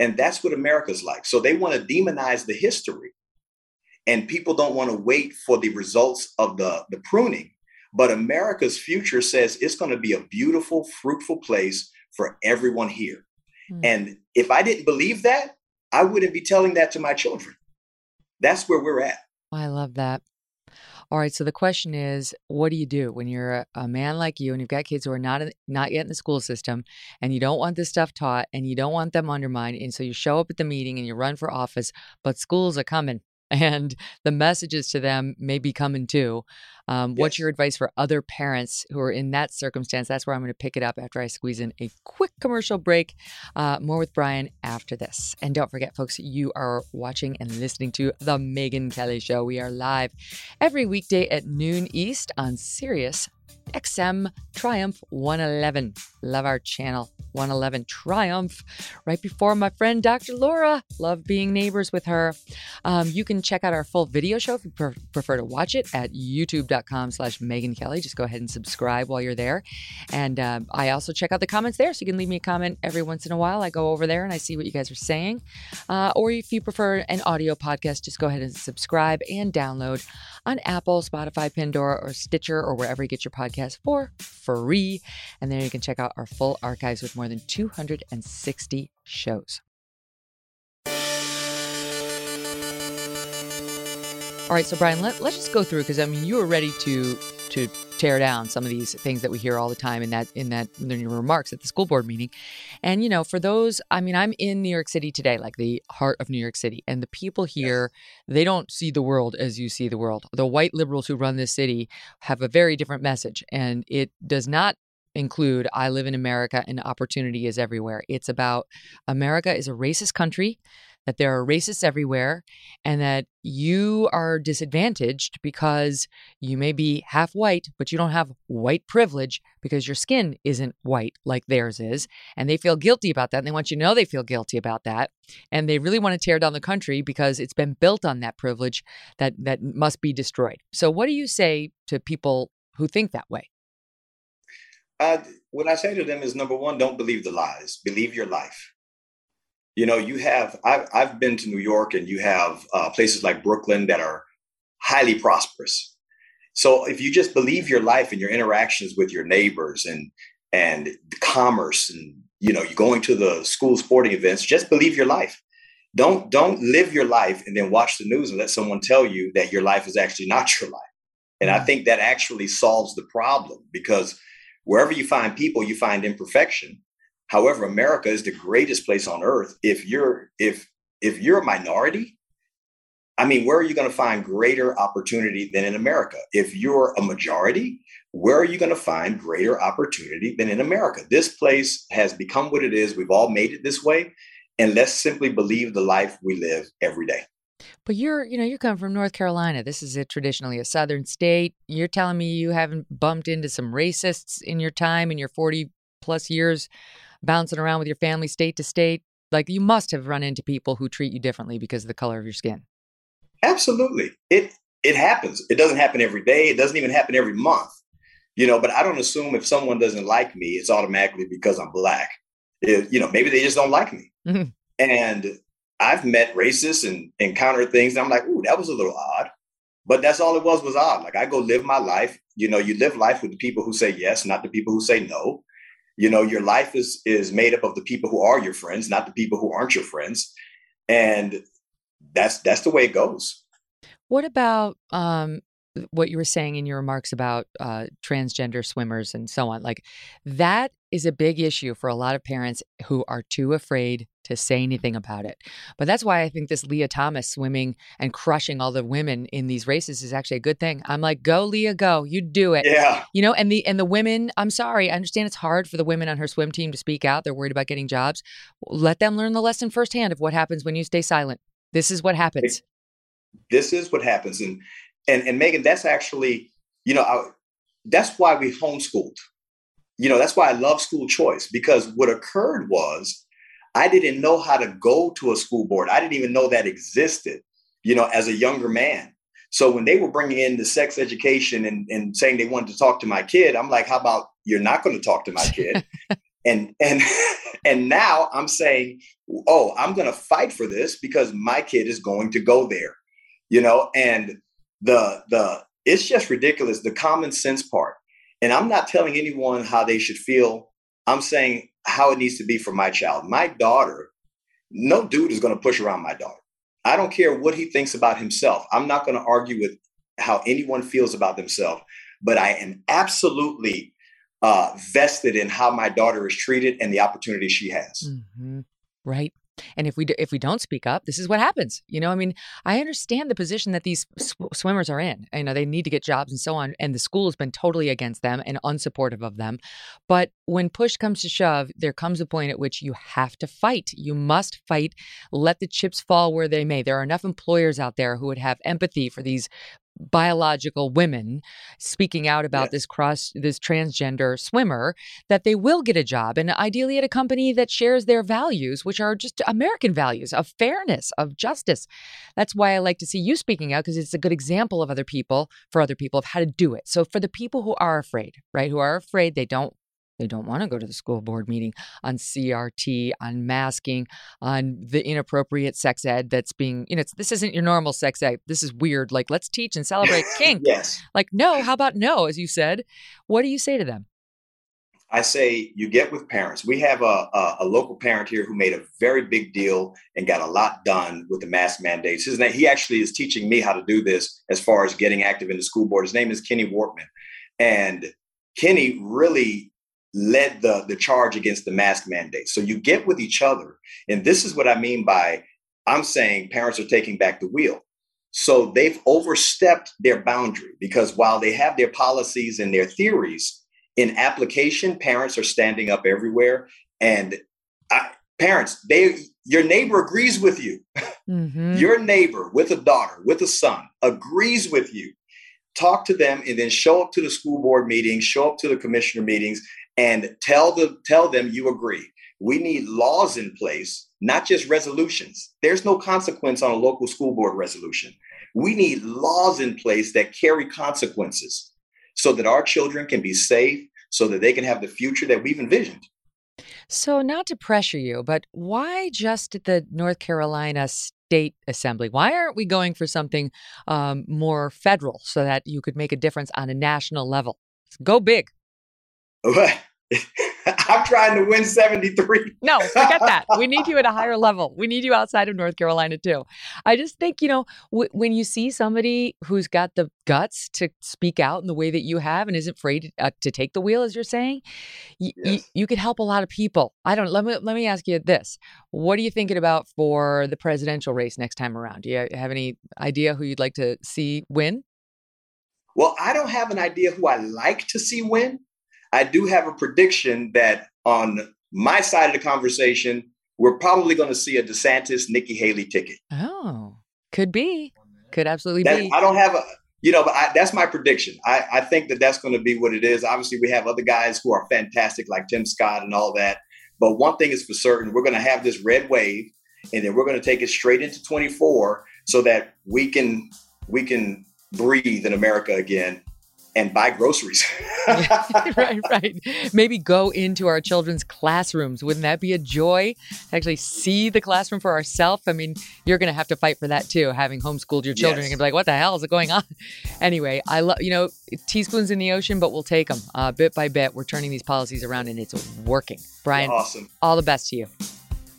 And that's what America's like. So they want to demonize the history and people don't want to wait for the results of the, the pruning. But America's future says it's going to be a beautiful, fruitful place for everyone here. Mm. And if I didn't believe that, I wouldn't be telling that to my children. That's where we're at. I love that. All right. So the question is, what do you do when you're a, a, man like you and you've got kids who are not not yet in the school system, and you don't want this stuff taught, and you don't want them undermined, and so you show up at the meeting and you run for office, but schools are coming and the messages to them may be coming too. Um, yes. What's your advice for other parents who are in that circumstance? That's where I'm going to pick it up after I squeeze in a quick commercial break. Uh, more with Brian after this. And don't forget, folks, you are watching and listening to The Megyn Kelly Show. We are live every weekday at noon East on Sirius XM Triumph 111. Love our channel 111 Triumph. Right before my friend Dr. Laura. Love being neighbors with her. Um, you can check out our full video show if you pre- prefer to watch it at youtube.com slash Megyn Kelly. Just go ahead and subscribe while you're there. And uh, I also check out the comments there. So you can leave me a comment every once in a while. I go over there and I see what you guys are saying. Uh, or if you prefer an audio podcast, just go ahead and subscribe and download on Apple, Spotify, Pandora, or Stitcher, or wherever you get your podcast for free. And there you can check out our full archives with more than 260 shows. All right, so Brian, let, let's just go through because I mean you were ready to to tear down some of these things that we hear all the time in that in that in your remarks at the school board meeting. And you know, for those, I mean, I'm in New York City today, like the heart of New York City, and the people here, yes. they don't see the world as you see the world. The white liberals who run this city have a very different message, and it does not include I live in America and opportunity is everywhere. It's about America is a racist country that there are racists everywhere and that you are disadvantaged because you may be half white, but you don't have white privilege because your skin isn't white like theirs is. And they feel guilty about that. And they want you to know they feel guilty about that. And they really want to tear down the country because it's been built on that privilege that, that must be destroyed. So, what do you say to people who think that way? Uh, what I say to them is number one, don't believe the lies, believe your life you know, you have, I've, I've been to New York and you have uh, places like Brooklyn that are highly prosperous. So if you just believe your life and your interactions with your neighbors and, and commerce and, you know, you're going to the school sporting events, just believe your life. Don't, don't live your life and then watch the news and let someone tell you that your life is actually not your life. And I mm. think that actually solves the problem because wherever you find people, you find imperfection. However, America is the greatest place on earth. If you're if if you're a minority, I mean, where are you going to find greater opportunity than in America? If you're a majority, where are you going to find greater opportunity than in America? This place has become what it is. We've all made it this way. And let's simply believe the life we live every day. But you're, you know, you come from North Carolina. This is a traditionally a southern state. You're telling me you haven't bumped into some racists in your time in your 40 plus years bouncing around with your family state to state? Like you must have run into people who treat you differently because of the color of your skin. Absolutely. It it happens. It doesn't happen every day. It doesn't even happen every month. You know, but I don't assume if someone doesn't like me, it's automatically because I'm black. It, you know, maybe they just don't like me. Mm-hmm. And I've met racists and encountered things, and I'm like, ooh, that was a little odd. But that's all it was was odd. Like I go live my life. You know, you live life with the people who say yes, not the people who say no you know your life is is made up of the people who are your friends not the people who aren't your friends. And that's that's the way it goes. What about um what you were saying in your remarks about uh, transgender swimmers and so on like that is a big issue for a lot of parents who are too afraid to say anything about it. But that's why I think this Lia Thomas swimming and crushing all the women in these races is actually a good thing. I'm like, go Lia, go. You do it. Yeah. You know, and the and the women, I'm sorry, I understand it's hard for the women on her swim team to speak out. They're worried about getting jobs. Let them learn the lesson firsthand of what happens when you stay silent. This is what happens. This is what happens. And and and Megyn, that's actually, you know, I, that's why we homeschooled you know, that's why I love school choice because what occurred was I didn't know how to go to a school board. I didn't even know that existed, you know, as a younger man. So when they were bringing in the sex education and, and saying they wanted to talk to my kid, I'm like, how about you're not going to talk to my kid? and and and now I'm saying, oh, I'm going to fight for this because my kid is going to go there, you know. And the the it's just ridiculous. The common sense part and I'm not telling anyone how they should feel. I'm saying how it needs to be for my child. My daughter, no dude is going to push around my daughter. I don't care what he thinks about himself. I'm not going to argue with how anyone feels about themselves, but I am absolutely uh, vested in how my daughter is treated and the opportunity she has. Mm-hmm. Right. And if we do, if we don't speak up, this is what happens. You know, I mean, I understand the position that these sw- swimmers are in. You know, they need to get jobs and so on, and the school has been totally against them and unsupportive of them. But when push comes to shove, there comes a point at which you have to fight. You must fight. Let the chips fall where they may. There are enough employers out there who would have empathy for these biological women speaking out about yes. this cross this transgender swimmer that they will get a job and ideally at a company that shares their values which are just American values of fairness of justice that's why I like to see you speaking out because it's a good example of other people for other people of how to do it so for the people who are afraid right who are afraid they don't They don't want to go to the school board meeting on CRT, on masking, on the inappropriate sex ed that's being, you know, this isn't your normal sex ed. This is weird. Like, let's teach and celebrate kink. yes. Like, no, how about no, as you said? What do you say to them? I say you get with parents. We have a, a, a, local parent here who made a very big deal and got a lot done with the mask mandates. His name, he actually is teaching me how to do this as far as getting active in the school board. His name is Kenny Wortman. And Kenny really led the, the charge against the mask mandate. So you get with each other. And this is what I mean by I'm saying parents are taking back the wheel. So they've overstepped their boundary because while they have their policies and their theories, in application, parents are standing up everywhere. And I, parents, they your neighbor agrees with you. Mm-hmm. your neighbor with a daughter, with a son, agrees with you. Talk to them and then show up to the school board meetings, show up to the commissioner meetings, and tell the tell them you agree. We need laws in place, not just resolutions. There's no consequence on a local school board resolution. We need laws in place that carry consequences so that our children can be safe, so that they can have the future that we've envisioned. So, not to pressure you, but why just at the North Carolina State Assembly? Why aren't we going for something um, more federal so that you could make a difference on a national level? Go big. I'm trying to win 73. no, forget that. We need you at a higher level. We need you outside of North Carolina too. I just think, you know, w- when you see somebody who's got the guts to speak out in the way that you have and isn't afraid uh, to take the wheel, as you're saying, y- yes. y- you could help a lot of people. I don't, let me, let me ask you this. What are you thinking about for the presidential race next time around? Do you have any idea who you'd like to see win? Well, I don't have an idea who I like to see win. I do have a prediction that on my side of the conversation, we're probably going to see a DeSantis Nikki Haley ticket. Oh, could be, could absolutely that, be. I don't have a, you know, but I, that's my prediction. I, I think that that's going to be what it is. Obviously, we have other guys who are fantastic, like Tim Scott and all that. But one thing is for certain, we're going to have this red wave, and then we're going to take it straight into 24, so that we can we can breathe in America again and buy groceries. right, right. Maybe go into our children's classrooms. Wouldn't that be a joy to actually see the classroom for ourselves? I mean, you're going to have to fight for that too, having homeschooled your children. Yes. You're going to be like, what the hell is going on? Anyway, I love, you know, teaspoons in the ocean, but we'll take them uh, bit by bit. We're turning these policies around and it's working. Brian, awesome. All the best to you.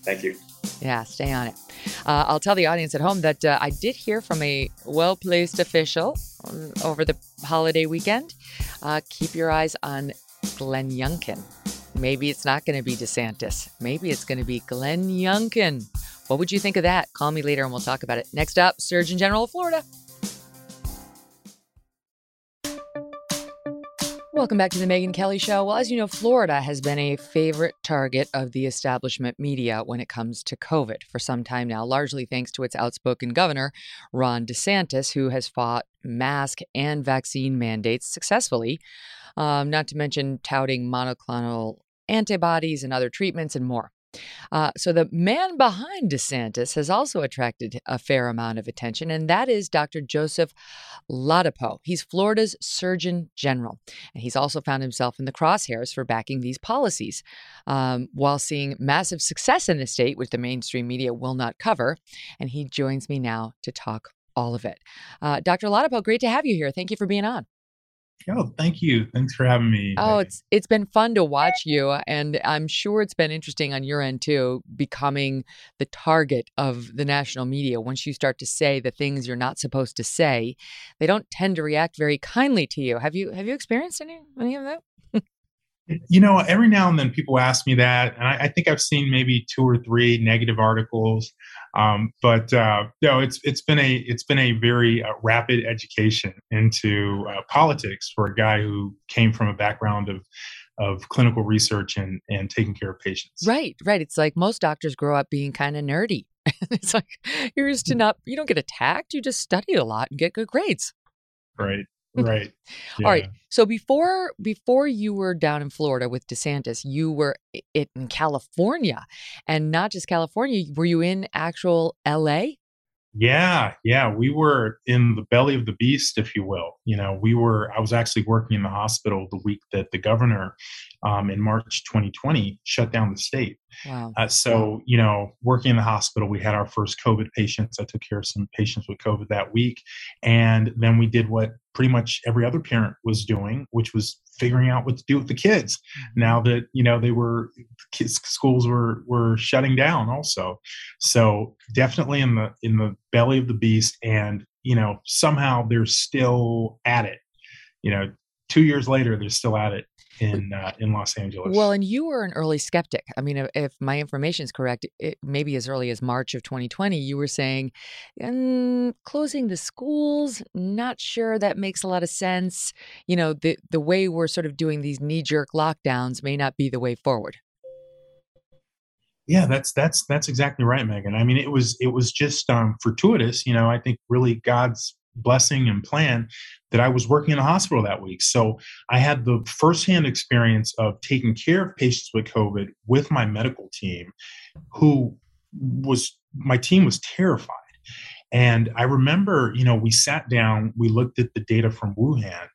Thank you. Yeah, stay on it. Uh, I'll tell the audience at home that uh, I did hear from a well placed official over the holiday weekend. Uh, keep your eyes on Glenn Youngkin. Maybe it's not going to be DeSantis. Maybe it's going to be Glenn Youngkin. What would you think of that? Call me later and we'll talk about it. Next up, Surgeon General of Florida. Welcome back to the Megyn Kelly Show. Well, as you know, Florida has been a favorite target of the establishment media when it comes to COVID for some time now, largely thanks to its outspoken governor, Ron DeSantis, who has fought mask and vaccine mandates successfully, um, not to mention touting monoclonal antibodies and other treatments and more. Uh, so the man behind DeSantis has also attracted a fair amount of attention, and that is Dr. Joseph Ladapo. He's Florida's Surgeon General, and he's also found himself in the crosshairs for backing these policies. Um, while seeing massive success in the state, which the mainstream media will not cover, and he joins me now to talk all of it. Uh, Dr. Ladapo, great to have you here. Thank you for being on. Oh, thank you. Thanks for having me. Oh, it's it's been fun to watch you, and I'm sure it's been interesting on your end too, becoming the target of the national media. Once you start to say the things you're not supposed to say, they don't tend to react very kindly to you. Have you have you experienced any any of that? you know, every now and then people ask me that, and I, I think I've seen maybe two or three negative articles. Um, but uh, no, it's it's been a it's been a very uh, rapid education into uh, politics for a guy who came from a background of of clinical research and and taking care of patients. Right, right. It's like most doctors grow up being kind of nerdy. it's like you're used to mm. not you don't get attacked. You just study a lot and get good grades. Right. Right. Yeah. All right. So before before you were down in Florida with DeSantis, you were it in California, and not just California. Were you in actual L.A.? Yeah, yeah, we were in the belly of the beast, if you will. You know, we were. I was actually working in the hospital the week that the governor, um, in March 2020, shut down the state. Wow. Uh, so, you know, working in the hospital, we had our first COVID patients. I took care of some patients with COVID that week, and then we did what pretty much every other parent was doing, which was figuring out what to do with the kids mm-hmm. now that you know they were kids, schools were were shutting down also. So definitely in the in the belly of the beast and you know somehow they're still at it. You know two years later they're still at it in uh, in Los Angeles. Well, and you were an early skeptic. I mean, if, if my information is correct, it, maybe as early as March of 2020, you were saying, mm, closing the schools, not sure that makes a lot of sense. You know, the the way we're sort of doing these knee jerk lockdowns may not be the way forward. Yeah, that's that's that's exactly right, Megyn. I mean, it was it was just um, fortuitous. You know, I think really God's blessing and plan that I was working in a hospital that week. So I had the firsthand experience of taking care of patients with COVID with my medical team, who was my team was terrified. And I remember, you know, we sat down, we looked at the data from Wuhan,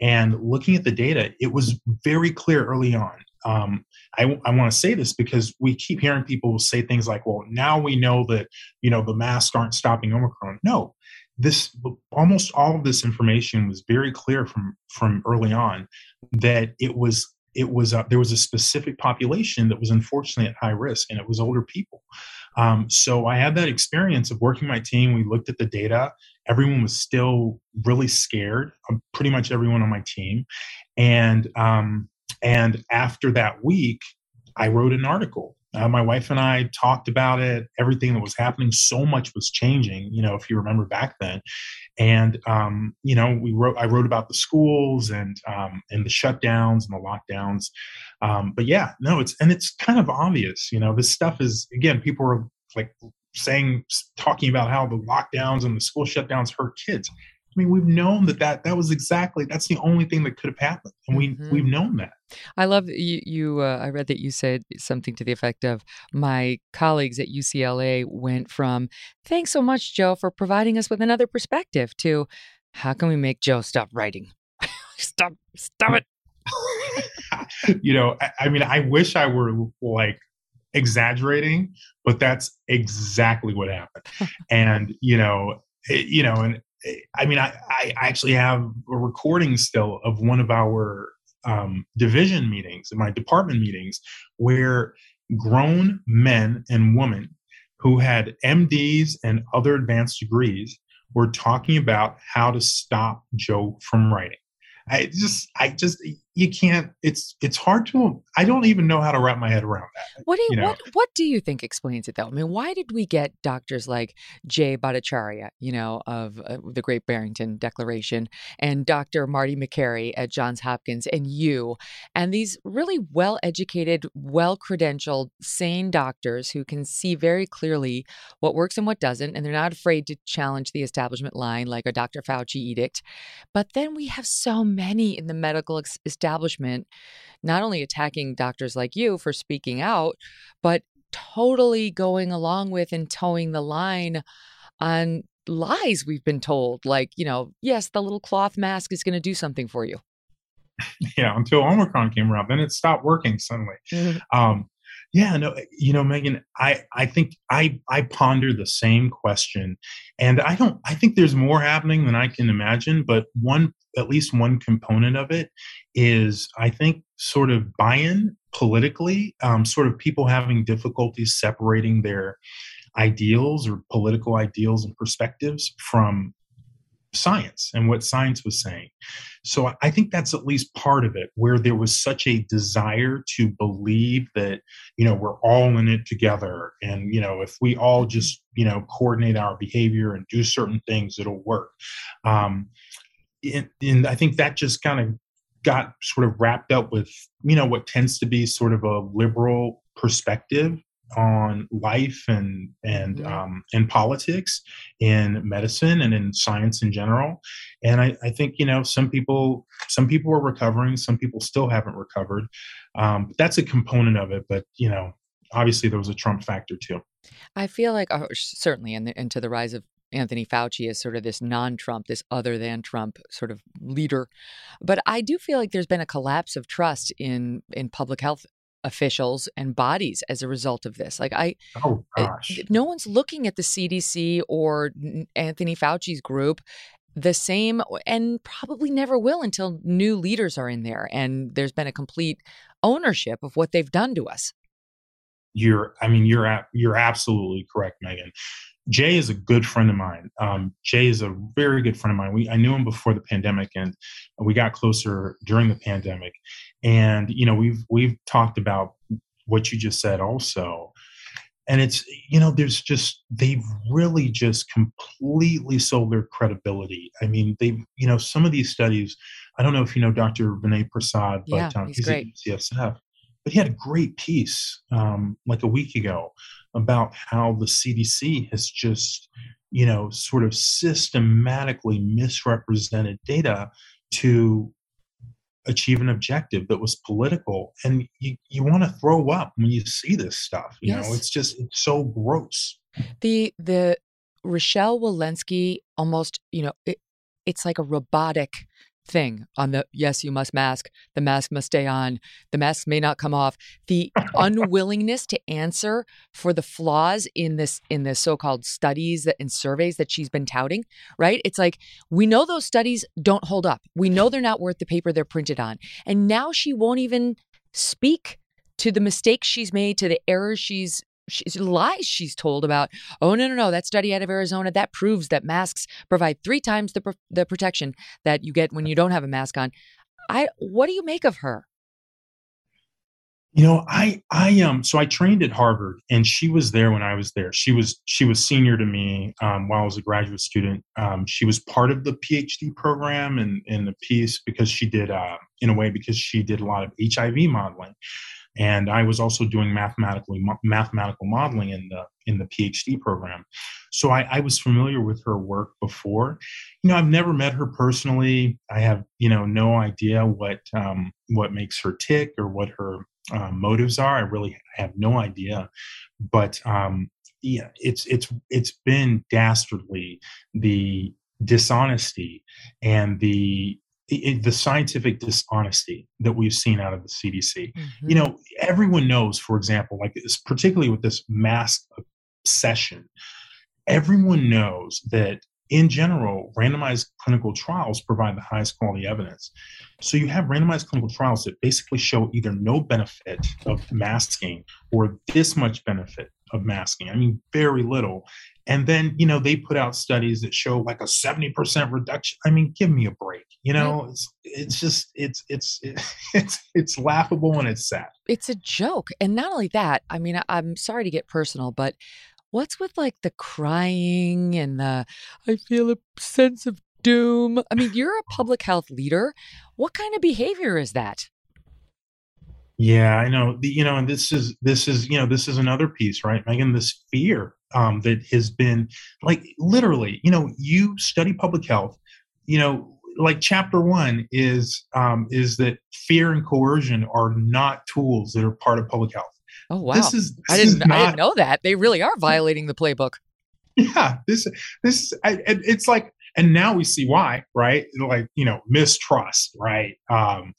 and looking at the data, it was very clear early on. Um, I, I want to say this because we keep hearing people say things like, well, now we know that, you know, the masks aren't stopping Omicron. No, this almost all of this information was very clear from from early on that it was it was a, there was a specific population that was unfortunately at high risk and it was older people. Um, so i had that experience of working my team. We looked at the data. Everyone was still really scared um, pretty much everyone on my team. And um, and after that week i wrote an article uh, my wife and I talked about it, everything that was happening. So much was changing, you know, if you remember back then. And, um, you know, we wrote, I wrote about the schools and, um, and the shutdowns and the lockdowns. Um, but yeah, no, it's, and it's kind of obvious, you know, this stuff is, again, people are like saying, talking about how the lockdowns and the school shutdowns hurt kids. I mean, we've known that that, that was exactly, that's the only thing that could have happened. And we, mm-hmm. we've known that. I love you. you uh, I read that you said something to the effect of my colleagues at UCLA went from "Thanks so much, Joe, for providing us with another perspective" to "How can we make Joe stop writing? stop, stop it." you know, I, I mean, I wish I were like exaggerating, but that's exactly what happened. and you know, it, you know, and eh, I mean, I, I actually have a recording still of one of our um, division meetings, my department meetings, where grown men and women who had MDs and other advanced degrees were talking about how to stop Joe from writing. I just, I just, you can't. It's, it's hard to. I don't even know how to wrap my head around that. What do you, you know? what, what do you think explains it though? I mean, why did we get doctors like Jay Bhattacharya, you know, of uh, the Great Barrington Declaration, and Dr. Marty Makary at Johns Hopkins, and you, and these really well-educated, well-credentialed, sane doctors who can see very clearly what works and what doesn't, and they're not afraid to challenge the establishment line like a Dr. Fauci edict. But then we have so many in the medical establishment not only attacking doctors like you for speaking out, but totally going along with and toeing the line on lies we've been told. Like, you know, yes, the little cloth mask is going to do something for you. Yeah, until Omicron came around, then it stopped working suddenly. Mm-hmm. Um, yeah, no, you know, Megyn, I I think I I ponder the same question, and I don't. I think there's more happening than I can imagine. But one, at least one component of it, is I think sort of buy-in politically, um, sort of people having difficulties separating their ideals or political ideals and perspectives from science and what science was saying. So I think that's at least part of it, where there was such a desire to believe that, you know, we're all in it together. And, you know, if we all mm-hmm. just, you know, coordinate our behavior and do certain things, it'll work. Um, and, and I think that just kind of got sort of wrapped up with, you know, what tends to be sort of a liberal perspective on life and and mm-hmm. um, and politics in medicine and in science in general and I, I think you know some people some people are recovering some people still haven't recovered um, but that's a component of it but you know obviously there was a trump factor too i feel like oh, certainly and, the, and to the rise of Anthony Fauci as sort of this non-Trump, this other than Trump sort of leader. But I do feel like there's been a collapse of trust in in public health officials and bodies as a result of this. Like I, oh gosh, no one's looking at the CDC or Anthony Fauci's group the same, and probably never will until new leaders are in there and there's been a complete ownership of what they've done to us. You're, I mean, you're you're absolutely correct, Megyn. Jay is a good friend of mine. Um, Jay is a very good friend of mine. We I knew him before the pandemic, and we got closer during the pandemic. And you know, we've we've talked about what you just said also. And it's you know, there's just they've really just completely sold their credibility. I mean, they've you know, some of these studies. I don't know if you know Dr. Vinay Prasad, but yeah, um, he's, he's at UCSF. But he had a great piece um, like a week ago about how the CDC has just, you know, sort of systematically misrepresented data to achieve an objective that was political and you, you want to throw up when you see this stuff you yes. know it's just it's so gross the the rochelle walensky almost you know it, it's like a robotic thing on the yes, you must mask, the mask must stay on, the mask may not come off. The unwillingness to answer for the flaws in this in the so-called studies that and surveys that she's been touting, right? It's like we know those studies don't hold up. We know they're not worth the paper they're printed on. And now she won't even speak to the mistakes she's made, to the errors she's she's lies she's told about oh no no no that study out of arizona that proves that masks provide three times the, the protection that you get when you don't have a mask on. I what do you make of her? You know i i um so i trained at harvard and she was there when i was there. She was she was senior to me um, while i was a graduate student. Um, she was part of the phd program and in the piece because she did uh, in a way because she did a lot of hiv modeling and I was also doing mathematically mathematical modeling in the in the PhD program. So I, I, was familiar with her work before. You know, I've never met her personally. I have you know no idea what um, what makes her tick or what her uh, motives are. I really have no idea. But um, yeah, it's it's it's been dastardly the dishonesty and the it, the scientific dishonesty that we've seen out of the CDC. Mm-hmm. You know, everyone knows, for example, like this, particularly with this mask obsession, everyone knows that in general, randomized clinical trials provide the highest quality evidence. So you have randomized clinical trials that basically show either no benefit of masking or this much benefit of masking. I mean, very little. And then, you know, they put out studies that show like a 70% reduction. I mean, give me a break. You know, it's it's just it's it's it's it's laughable and it's sad. It's a joke. And not only that, I mean, I'm sorry to get personal, but what's with like the crying and the I feel a sense of doom? I mean, you're a public health leader. What kind of behavior is that? Yeah, I know. The, you know, and this is this is you know this is another piece, right, Megyn? This fear um, that has been like literally, you know, you study public health, you know, like chapter one is um, is that fear and coercion are not tools that are part of public health. Oh wow! This is this I didn't not, I didn't know that they really are violating the playbook. Yeah, this this I, it's like and now we see why right? Like you know mistrust right? Um,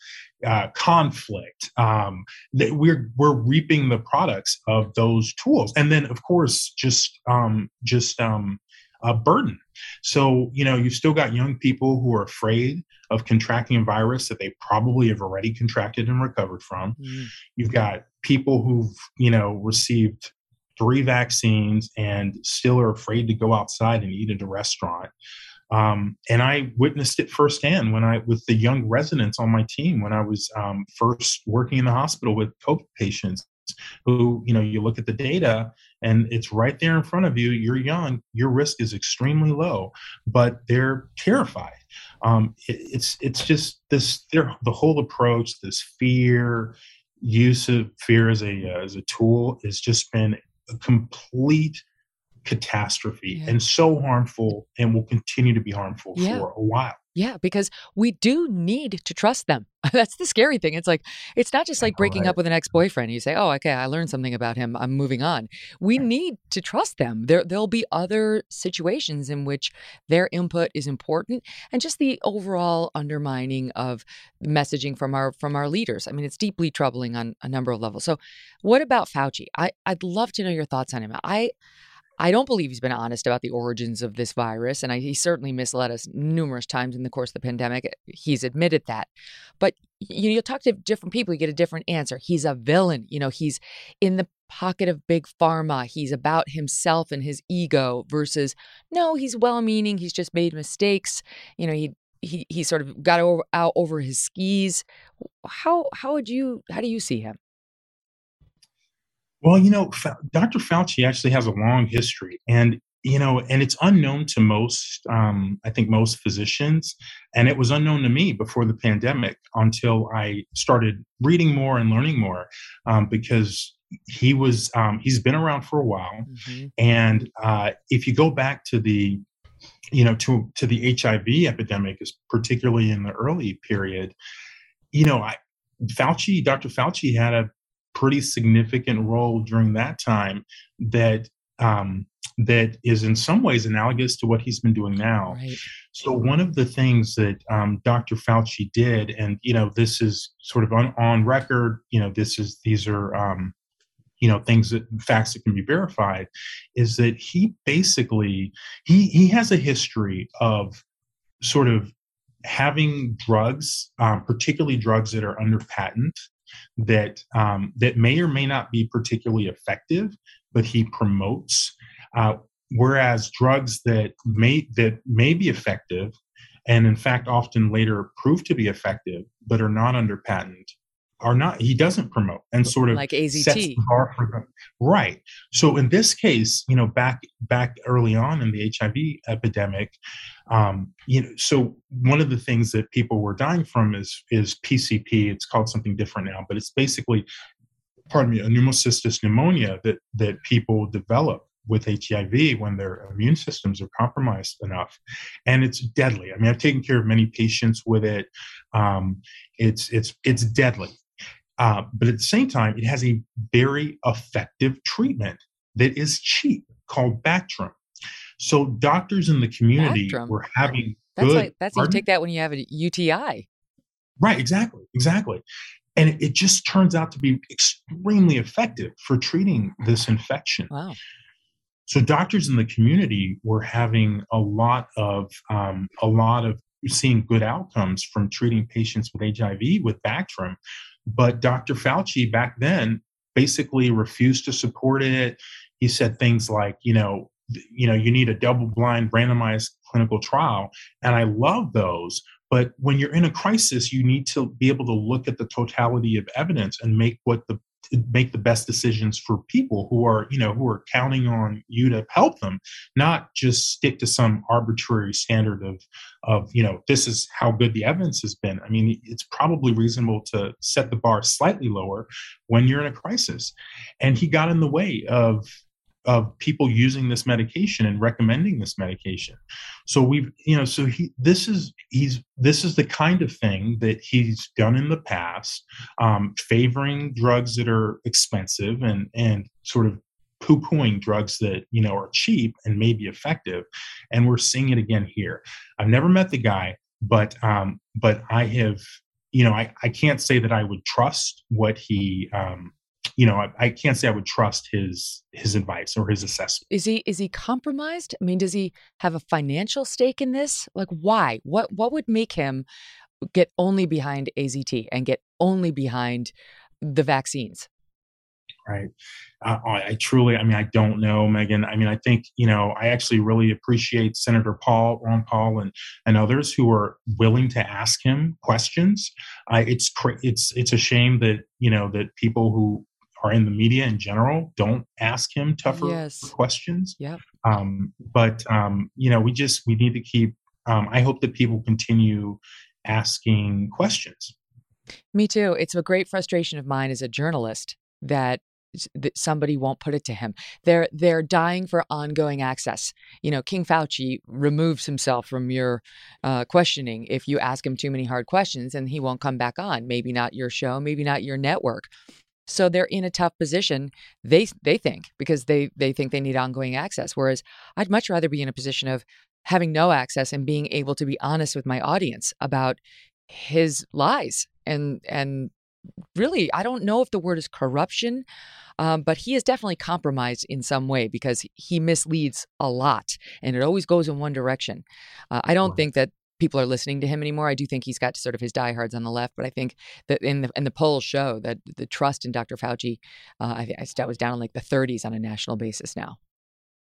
uh, conflict um, that we're we're reaping the products of those tools. And then of course just um, just um, a burden. So you know you've still got young people who are afraid of contracting a virus that they probably have already contracted and recovered from. Mm. you've got people who've you know received three vaccines and still are afraid to go outside and eat at a restaurant um, and I witnessed it firsthand when I, with the young residents on my team, when I was um, first working in the hospital with COVID patients who, you know, you look at the data and it's right there in front of you. You're young, your risk is extremely low, but they're terrified. Um, it, it's, it's just this, the whole approach, this fear, use of fear as a, uh, as a tool has just been a complete catastrophe yeah. and so harmful and will continue to be harmful yeah. for a while. Yeah, because we do need to trust them. That's the scary thing. It's like it's not just like breaking right. up with an ex-boyfriend. You say, "Oh, okay, I learned something about him. I'm moving on." We need to trust them. There there'll be other situations in which their input is important and just the overall undermining of messaging from our from our leaders. I mean, it's deeply troubling on a number of levels. So, what about Fauci? I I'd love to know your thoughts on him. I I don't believe he's been honest about the origins of this virus, and I, he certainly misled us numerous times in the course of the pandemic. Eh, he's admitted that. But you, you talk to different people, you get a different answer. He's a villain. You know, he's in the pocket of big pharma. He's about himself and his ego versus no, he's well-meaning. He's just made mistakes. You know, he he he sort of got over, out over his skis. How how would you how do you see him? Well, you know, Dr. Fauci actually has a long history, and you know, and it's unknown to most, um, I think, most physicians, and it was unknown to me before the pandemic until I started reading more and learning more, um, because he was um, he's been around for a while, mm-hmm. and uh, if you go back to the you know to to the HIV epidemic, is particularly in the early period, you know, I, Fauci, Dr. Fauci had a pretty significant role during that time that um, that is in some ways analogous to what he's been doing now. Right. So one of the things that um, Dr. Fauci did, and you know, this is sort of on, on record. You know, this is these are um, you know things that facts that can be verified, is that he basically he he has a history of sort of having drugs, um, particularly drugs that are under patent, that um, that may or may not be particularly effective, but he promotes. Uh, whereas drugs that may that may be effective, and in fact often later prove to be effective, but are not under patent, are not he doesn't promote and sort of like AZT right so in this case you know back back early on in the HIV epidemic um, you know so one of the things that people were dying from is is PCP it's called something different now but it's basically pardon me a pneumocystis pneumonia that that people develop with HIV when their immune systems are compromised enough. And it's deadly. I mean, I've taken care of many patients with it. Um, it's it's it's deadly. Uh, but at the same time, it has a very effective treatment that is cheap called Bactrim. So doctors in the community Bactrim. were having that's good. Like, that's you take that when you have a UTI. Right. Exactly. Exactly. And it, it just turns out to be extremely effective for treating this infection. Wow. So doctors in the community were having a lot of um, a lot of seeing good outcomes from treating patients with HIV with Bactrim but Dr. Fauci back then basically refused to support it. He said things like, you know, you know, you need a double-blind randomized clinical trial, and I love those. But when you're in a crisis, you need to be able to look at the totality of evidence and make what the make the best decisions for people who are you know who are counting on you to help them not just stick to some arbitrary standard of of you know this is how good the evidence has been. I mean it's probably reasonable to set the bar slightly lower when you're in a crisis. And he got in the way of of people using this medication and recommending this medication. So we've, you know, so he, this is, he's, this is the kind of thing that he's done in the past, um, favoring drugs that are expensive and, and sort of poo-pooing drugs that, you know, are cheap and may be effective. And we're seeing it again here. I've never met the guy, but, um, but I have, you know, I, I can't say that I would trust what he, um, you know, I, I, can't say I would trust his his advice or his assessment. Is he is he compromised? I mean, does he have a financial stake in this? Like, why? What what would make him get only behind AZT and get only behind the vaccines? Right. Uh, I truly, I mean, I don't know, Megyn. I mean, I think you know, I actually really appreciate Senator Paul, Rand Paul, and and others who are willing to ask him questions. Uh, it's it's it's a shame that you know that people who are in the media in general don't ask him tougher yes. questions. Yeah. Um, but um, you know, we just we need to keep. Um, I hope that people continue asking questions. Me too. It's a great frustration of mine as a journalist that that somebody won't put it to him. They're they're dying for ongoing access. You know, King Fauci removes himself from your uh, questioning if you ask him too many hard questions, and he won't come back on. Maybe not your show, maybe not your network. So they're in a tough position. They they think because they they think they need ongoing access. Whereas I'd much rather be in a position of having no access and being able to be honest with my audience about his lies and and really I don't know if the word is corruption, um, but he is definitely compromised in some way because he misleads a lot and it always goes in one direction. Uh, I don't right. think that people are listening to him anymore. I do think he's got sort of his diehards on the left, but I think that in the, in the polls show that the trust in Dr. Fauci, uh, I, I was down in like the 30s on a national basis now.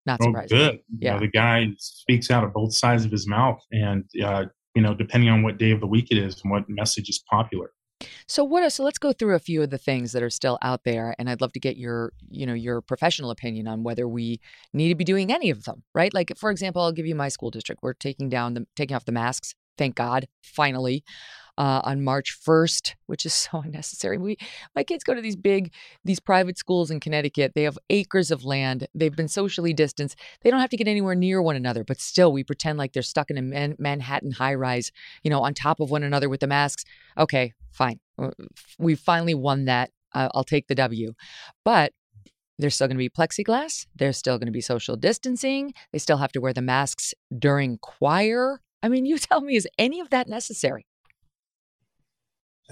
Not surprising. Oh, good. Yeah, you know, the guy speaks out of both sides of his mouth, and uh, you know, depending on what day of the week it is and what message is popular. So what so let's go through a few of the things that are still out there and I'd love to get your you know your professional opinion on whether we need to be doing any of them, right? Like for example, I'll give you my school district. We're taking down the taking off the masks thank God, finally, uh, on March 1st, which is so unnecessary. We, my kids go to these big, these private schools in Connecticut. They have acres of land. They've been socially distanced. They don't have to get anywhere near one another, but still, we pretend like they're stuck in a Man- Manhattan high rise, you know, on top of one another with the masks. Okay, fine. Uh, we finally won that. Uh, I'll take the W. But there's still going to be plexiglass. There's still going to be social distancing. They still have to wear the masks during choir. I mean, you tell me, is any of that necessary?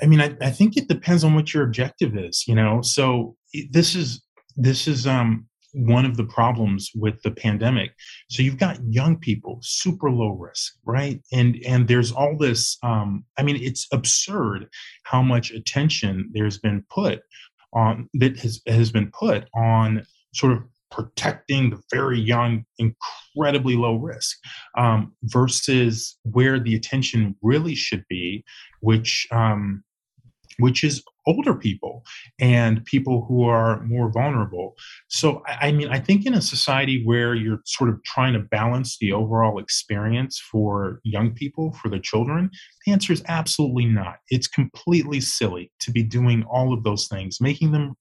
I mean, I, I think it depends on what your objective is, you know. So this is this is um one of the problems with the pandemic. So you've got young people, super low risk, right? And and there's all this. Um, I mean, it's absurd how much attention there's been put on that has has been put on sort of protecting the very young, incredibly low risk, um, versus where the attention really should be, which um, which is older people and people who are more vulnerable. So, I mean, I think in a society where you're sort of trying to balance the overall experience for young people, for the children, the answer is absolutely not. It's completely silly to be doing all of those things, making them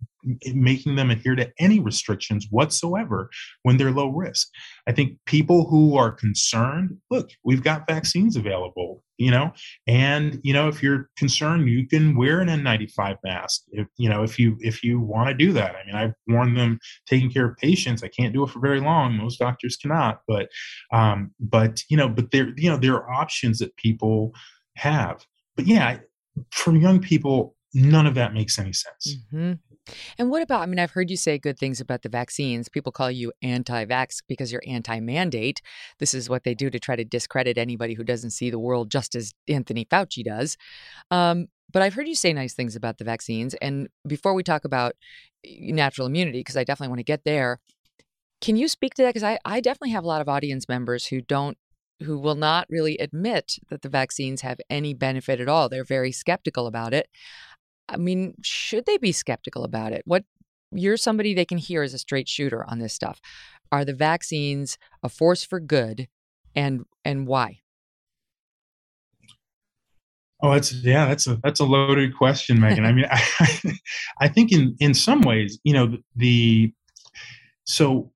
making them adhere to any restrictions whatsoever when they're low risk. I think people who are concerned, look, we've got vaccines available you know? And you know if you're concerned you can wear an n95 mask if you know if you if you want to do that. I mean i've worn them taking care of patients. I can't do it for very long. Most doctors cannot. But um but you know but there you know there are options that people have. But yeah for young people none of that makes any sense mm-hmm. And what about, I mean, I've heard you say good things about the vaccines. People call you anti vax because you're anti mandate. This is what they do to try to discredit anybody who doesn't see the world just as Anthony Fauci does. Um, but I've heard you say nice things about the vaccines. And before we talk about natural immunity, because I definitely want to get there, can you speak to that? Because I, I definitely have a lot of audience members who don't who will not really admit that the vaccines have any benefit at all. They're very skeptical about it. I mean, should they be skeptical about it? What you're somebody they can hear as a straight shooter on this stuff. Are the vaccines a force for good and and why? Oh, that's yeah, that's a that's a loaded question, Megyn. I mean, I, I think in in some ways, you know, the so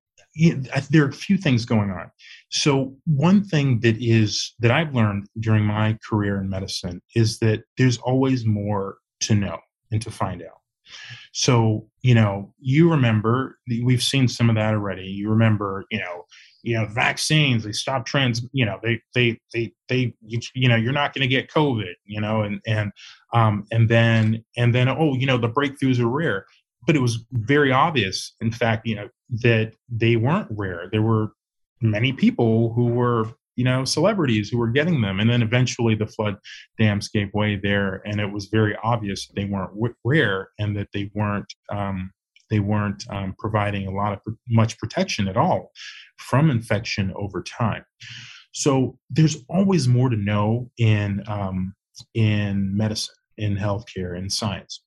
there are a few things going on. So one thing that is that I've learned during my career in medicine is that there's always more to know and to find out. So, you know, you remember we've seen some of that already. You remember, you know, you know, vaccines, they stop trans, you know, they, they, they, they, you, you know, you're not going to get COVID, you know, and, and, um, and then, and then, oh, you know, the breakthroughs are rare, but it was very obvious, in fact, you know, that they weren't rare. There were many people who were you know celebrities who were getting them. And then eventually the flood dams gave way there and it was very obvious they weren't rare and that they weren't um, they weren't um, providing a lot of much protection at all from infection over time. So there's always more to know in um, in medicine in healthcare in science.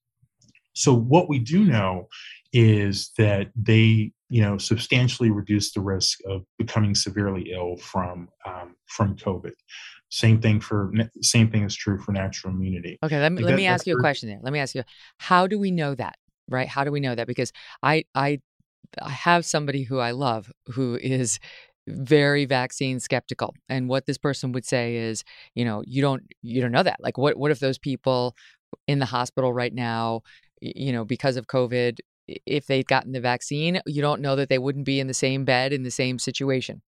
So what we do know is that they you know substantially reduce the risk of becoming severely ill from um, from COVID. Same thing for same thing is true for natural immunity. Okay, let me, let me ask you a question there. Let me ask you, how do we know that? right? How do we know that? Because I I I have somebody who I love who is very vaccine skeptical and what this person would say is you know you don't you don't know that like what what if those people in the hospital right now you know because of covid if they'd gotten the vaccine you don't know that they wouldn't be in the same bed in the same situation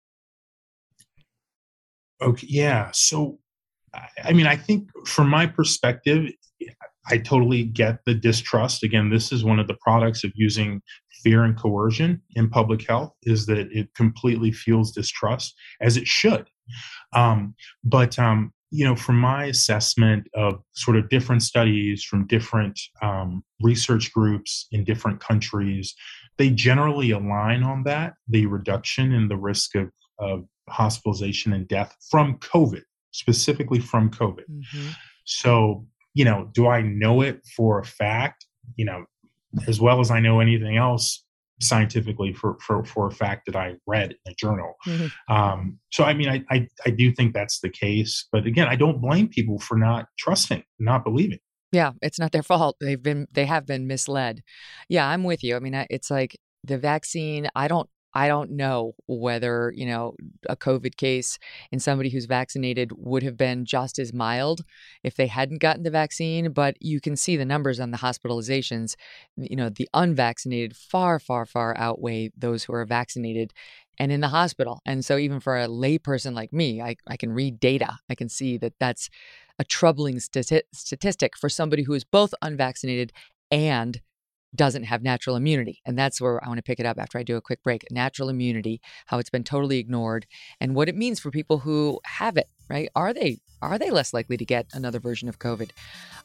okay yeah so i mean i think from my perspective I totally get the distrust. Again, this is one of the products of using fear and coercion in public health is that it completely fuels distrust, as it should. Um, but um, you know, from my assessment of sort of different studies from different um, research groups in different countries, they generally align on that the reduction in the risk of, of hospitalization and death from COVID, specifically from COVID. Mm-hmm. So you know, do I know it for a fact? You know, as well as I know anything else scientifically for for, for a fact that I read in a journal. Mm-hmm. Um, so I mean, I, I I do think that's the case, but again, I don't blame people for not trusting, not believing. Yeah, it's not their fault. They've been they have been misled. Yeah, I'm with you. I mean, it's like the vaccine. I don't I don't know whether, you know, a COVID case in somebody who's vaccinated would have been just as mild if they hadn't gotten the vaccine, but you can see the numbers on the hospitalizations. You know, the unvaccinated far, far, far outweigh those who are vaccinated and in the hospital. And so, even for a layperson like me, I, I can read data. I can see that that's a troubling stati- statistic for somebody who is both unvaccinated and doesn't have natural immunity. And that's where I want to pick it up after I do a quick break. Natural immunity, how it's been totally ignored, and what it means for people who have it, right? Are they are they less likely to get another version of COVID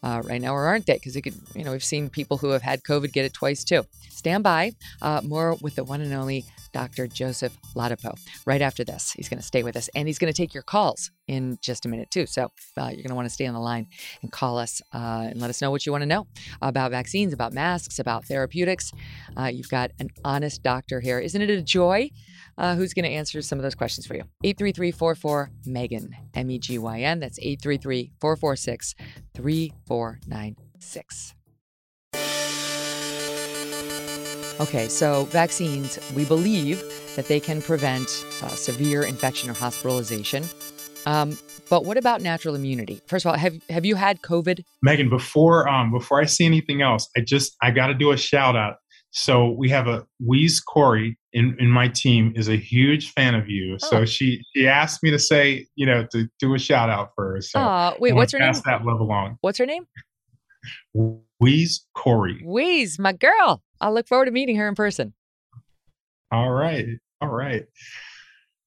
uh, right now, or aren't they? Because it could, you know, we've seen people who have had COVID get it twice too. Stand by. Uh, more with the one and only Dr. Joseph Ladapo right after this. He's going to stay with us and he's going to take your calls in just a minute, too. So uh, you're going to want to stay on the line and call us uh, and let us know what you want to know about vaccines, about masks, about therapeutics. Uh, you've got an honest doctor here. Isn't it a joy? Uh, who's going to answer some of those questions for you? 833 44 Megyn, M E G Y N. That's 833 446 3496. Okay, so vaccines, we believe that they can prevent uh, severe infection or hospitalization. Um, but what about natural immunity? First of all, have have you had COVID? Megyn, before um, before I see anything else, I just I got to do a shout out. So we have a Weeze Corey in, in my team is a huge fan of you. Oh. So she she asked me to say you know to do a shout out for her. So uh, wait, what's her pass name? that love along. What's her name? Weeze Corey. Weeze, my girl. I'll look forward to meeting her in person. All right. All right.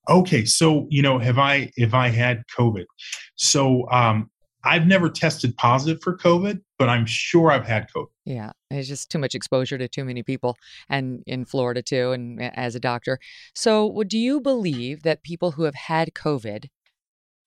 Okay, so you know, have I if I had COVID? So um I've never tested positive for COVID, but I'm sure I've had COVID. Yeah, it's just too much exposure to too many people, and in Florida too, and as a doctor. So, do you believe that people who have had COVID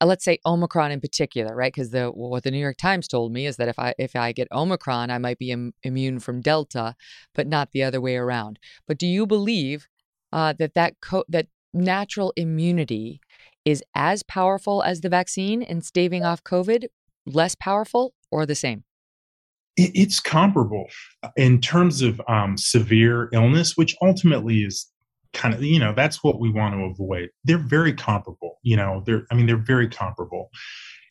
uh, let's say Omicron in particular, right? Because the what the New York Times told me is that if I if I get Omicron, I might be Im- immune from Delta, but not the other way around. But do you believe uh, that that co- that natural immunity is as powerful as the vaccine in staving off COVID, less powerful, or the same? It's comparable uh, in terms of um, severe illness, which ultimately is kind of you know that's what we want to avoid. They're very comparable you know they're i mean they're very comparable.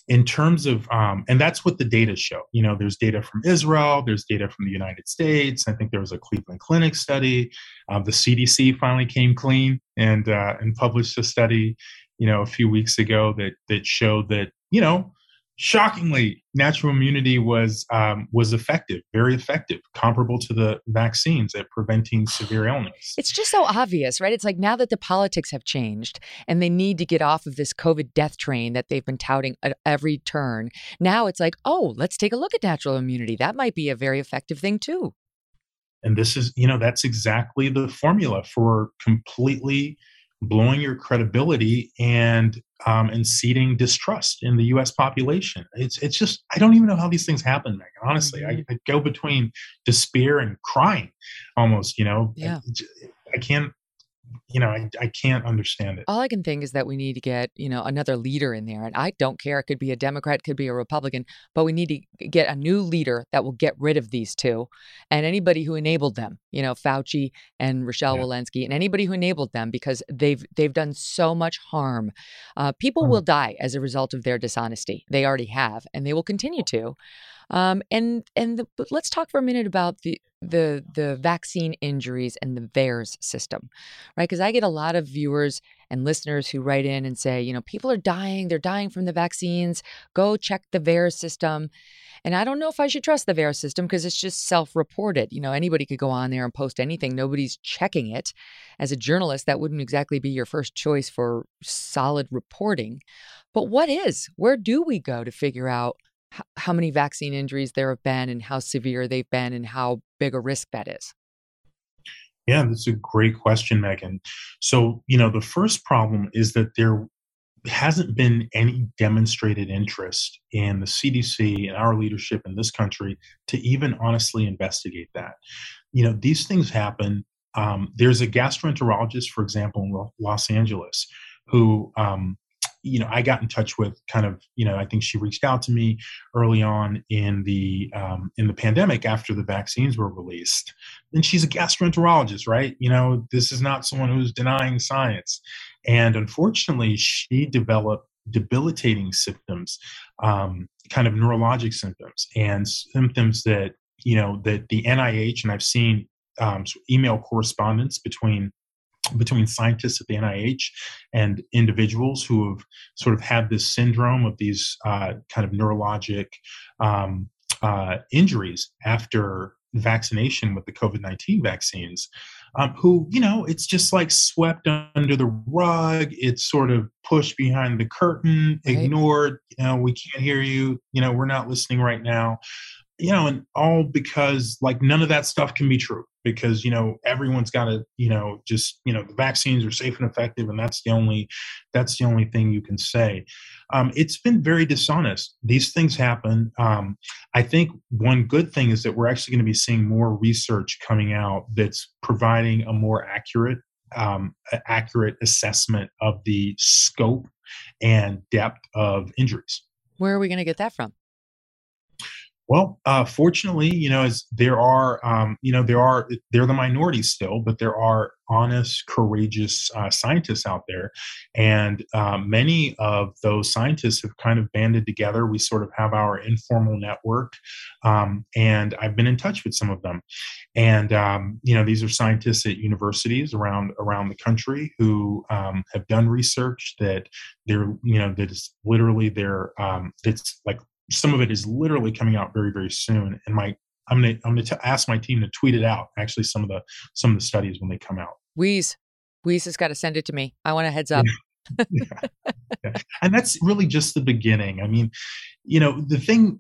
In terms of um, and that's what the data show you know there's data from israel there's data from the united states i think there was a cleveland clinic study um, the cdc finally came clean and uh, and published a study you know a few weeks ago that that showed that you know shockingly, natural immunity was um, was effective, very effective, comparable to the vaccines at preventing severe illness. It's just so obvious, right? It's like now that the politics have changed and they need to get off of this COVID death train that they've been touting at every turn. Now it's like, oh, let's take a look at natural immunity. That might be a very effective thing too. And this is, you know, that's exactly the formula for completely blowing your credibility and um, and seeding distrust in the U.S. population. It's it's just I don't even know how these things happen, Megyn. Honestly, mm-hmm. I, I, go between despair and crying, almost. You know, yeah. I, I can't you know, I, I can't understand it. All I can think is that we need to get, you know, another leader in there. And I don't care. It could be a Democrat, could be a Republican, but we need to get a new leader that will get rid of these two and anybody who enabled them, you know, Fauci and Rochelle yeah. Walensky and anybody who enabled them because they've they've done so much harm. Uh, people mm. will die as a result of their dishonesty. They already have, and they will continue to. Um, and and the, let's talk for a minute about the the the vaccine injuries and the VAERS system, right? Because I get a lot of viewers and listeners who write in and say, you know, people are dying, they're dying from the vaccines. Go check the VAERS system. And I don't know if I should trust the VAERS system because it's just self-reported. You know, anybody could go on there and post anything. Nobody's checking it. As a journalist, that wouldn't exactly be your first choice for solid reporting. But what is? Where do we go to figure out how many vaccine injuries there have been and how severe they've been and how big a risk that is? Yeah, that's a great question, Megyn. So, you know, the first problem is that there hasn't been any demonstrated interest in the CDC and our leadership in this country to even honestly investigate that. You know, these things happen. Um, there's a gastroenterologist, for example, in Los Angeles, who um, you know, I got in touch with kind of, you know, I think she reached out to me early on in the um, in the pandemic after the vaccines were released. And she's a gastroenterologist, right? You know, this is not someone who's denying science. And unfortunately, she developed debilitating symptoms, um, kind of neurologic symptoms, and symptoms that you know that the NIH and I've seen um, email correspondence between between scientists at the NIH and individuals who have sort of had this syndrome of these uh, kind of neurologic um, uh, injuries after vaccination with the COVID 19 vaccines. Um, who, you know, it's just like swept under the rug. It's sort of pushed behind the curtain, right. ignored. You know, we can't hear you. You know, we're not listening right now you know, and all because like none of that stuff can be true because you know everyone's got to you know just you know the vaccines are safe and effective and that's the only that's the only thing you can say. Um, it's been very dishonest. These things happen. Um, i think one good thing is that we're actually going to be seeing more research coming out that's providing a more accurate um, accurate assessment of the scope and depth of injuries. Where are we going to get that from well, uh, fortunately, you know, as there are, um, you know, there are they're the minority still, but there are honest, courageous uh, scientists out there, and uh, many of those scientists have kind of banded together. We sort of have our informal network, um, and I've been in touch with some of them, and um, you know, these are scientists at universities around around the country who um, have done research that they're, you know, that is literally their um, that's like some of it is literally coming out very very soon and my i'm gonna i'm gonna t- ask my team to tweet it out actually some of the some of the studies when they come out Wheeze. Wheeze has got to send it to me. I want a heads up. yeah. Yeah. And that's really just the beginning. I mean, you know, the thing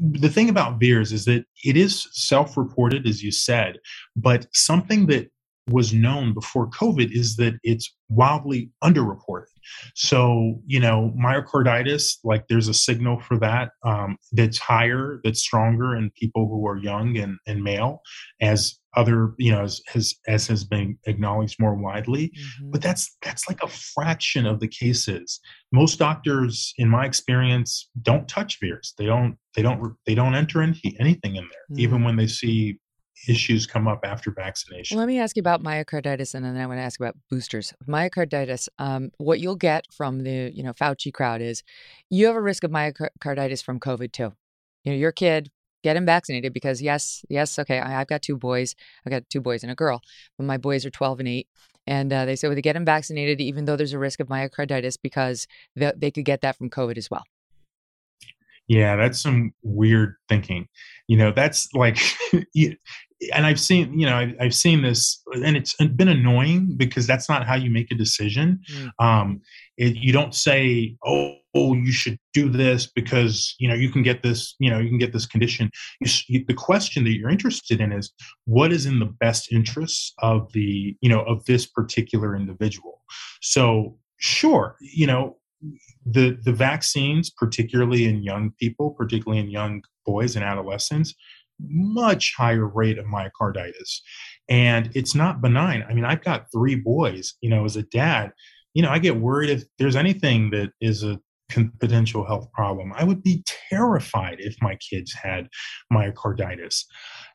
the thing about VAERS is that it is self-reported, as you said, but something that was known before COVID is that it's wildly underreported. So, you know, myocarditis, like there's a signal for that um, that's higher, that's stronger in people who are young and, and male, as other, you know, as, as, as has been acknowledged more widely. Mm-hmm. But that's that's like a fraction of the cases. Most doctors, in my experience, don't touch VAERS. They don't they don't they don't enter anything anything in there, mm-hmm. even when they see issues come up after vaccination. Let me ask you about myocarditis, and then I want to ask about boosters. Myocarditis, um, what you'll get from the you know Fauci crowd is you have a risk of myocarditis from COVID too. You know, your kid get him vaccinated because yes, yes, okay, I, have got two boys. I've got two boys and a girl, but my boys are twelve and eight. And uh, they said, well, they get him vaccinated, even though there's a risk of myocarditis, because they, they could get that from COVID as well. Yeah, that's some weird thinking. You know, that's like, and I've seen, you know, I've, I've, seen this, and it's been annoying because that's not how you make a decision. Mm. Um, it, you don't say, oh, oh, you should do this because you know you can get this, you know, you can get this condition. You, you, the question that you're interested in is what is in the best interests of the, you know, of this particular individual. So, sure, you know, the the vaccines, particularly in young people, particularly in young boys and adolescents, much higher rate of myocarditis. and it's not benign. I mean, I've got three boys. You know, as a dad, you know, I get worried if there's anything that is a potential health problem. I would be terrified if my kids had myocarditis.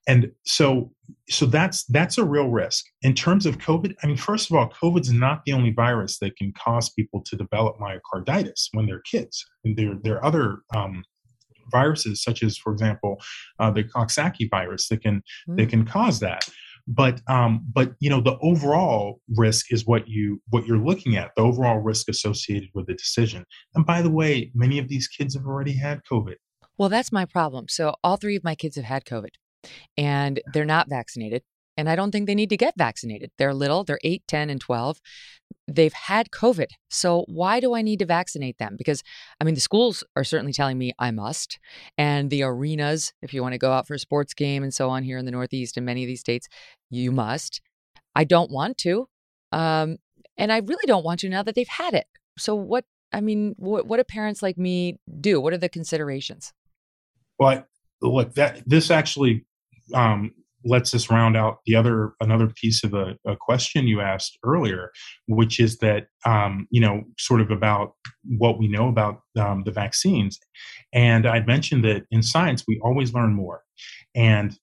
And so so that's that's a real risk. In terms of COVID, I mean first of all, COVID's not the only virus that can cause people to develop myocarditis when they're kids. And there there are other um, viruses such as for example, uh, the Coxsackie virus that can mm. that can cause that but um, but you know the overall risk is what you what you're looking at the overall risk associated with the decision and by the way many of these kids have already had covid well that's my problem so all three of my kids have had covid and they're not vaccinated and I don't think they need to get vaccinated. They're little, they're 8, 10, and 12. They've had COVID. So why do I need to vaccinate them? Because, I mean, the schools are certainly telling me I must. And the arenas, if you want to go out for a sports game and so on here in the Northeast and many of these states, you must. I don't want to. Um, and I really don't want to now that they've had it. So what, I mean, what, what do parents like me do? What are the considerations? Well, look, that this actually um, lets us round out the other another piece of a, a question you asked earlier, which is that um, you know sort of about what we know about um, the vaccines, and I mentioned that in science we always learn more, and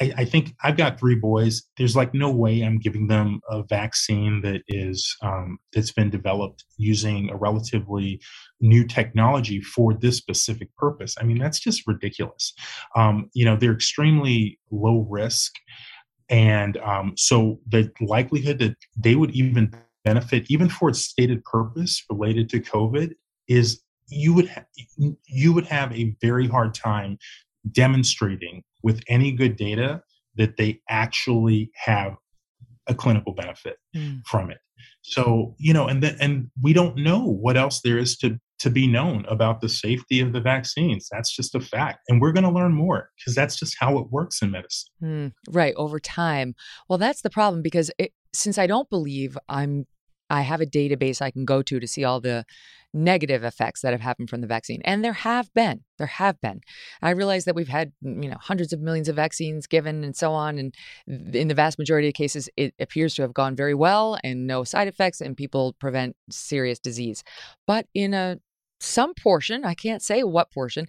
I, I, think I've got three boys. There's like no way I'm giving them a vaccine that is um, that's been developed using a relatively new technology for this specific purpose. I mean, that's just ridiculous. Um, you know, they're extremely low risk, and um, so the likelihood that they would even benefit, even for its stated purpose related to COVID, is you would ha- you would have a very hard time demonstrating with any good data that they actually have a clinical benefit mm. from it. So, you know, and then and we don't know what else there is to to be known about the safety of the vaccines. That's just a fact. And we're going to learn more because that's just how it works in medicine. Mm, right, over time. Well, that's the problem because it, since I don't believe I'm I have a database I can go to to see all the negative effects that have happened from the vaccine. And there have been. There have been. I realize that we've had, you know, hundreds of millions of vaccines given and so on. And in the vast majority of cases, it appears to have gone very well and no side effects, and people prevent serious disease. But in a some portion, I can't say what portion,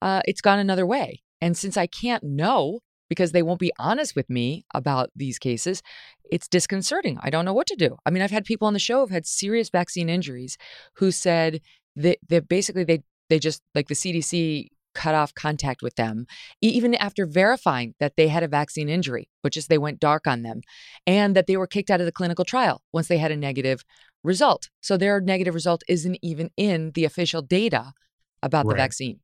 uh, it's gone another way. And since I can't know because they won't be honest with me about these cases, it's disconcerting. I don't know what to do. I mean, I've had people on the show who've had serious vaccine injuries who said that, that basically they they just like the CDC cut off contact with them even after verifying that they had a vaccine injury, but just they went dark on them and that they were kicked out of the clinical trial once they had a negative result. So their negative result isn't even in the official data about right. the vaccine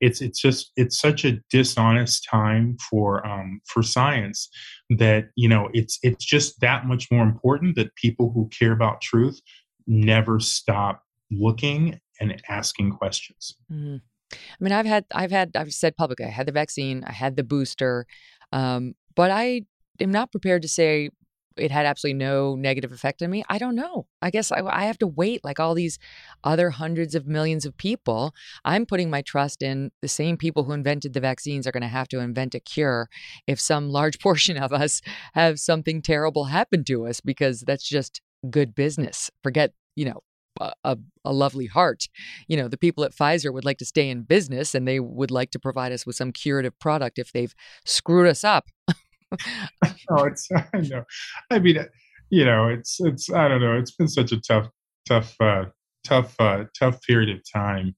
it's it's just it's such a dishonest time for um, for science that you know it's it's just that much more important that people who care about truth never stop looking and asking questions. Mm-hmm. I mean, I've had I've had I've said publicly I had the vaccine, I had the booster, um, but I am not prepared to say it had absolutely no negative effect on me? I don't know. I guess I, I, have to wait like all these other hundreds of millions of people. I'm putting my trust in the same people who invented the vaccines are going to have to invent a cure if some large portion of us have something terrible happen to us because that's just good business. Forget, you know, a, a, lovely heart. You know, the people at Pfizer would like to stay in business and they would like to provide us with some curative product if they've screwed us up. no, it's I know. I mean, you know, it's it's I don't know. It's been such a tough, tough, uh, tough, uh, tough period of time.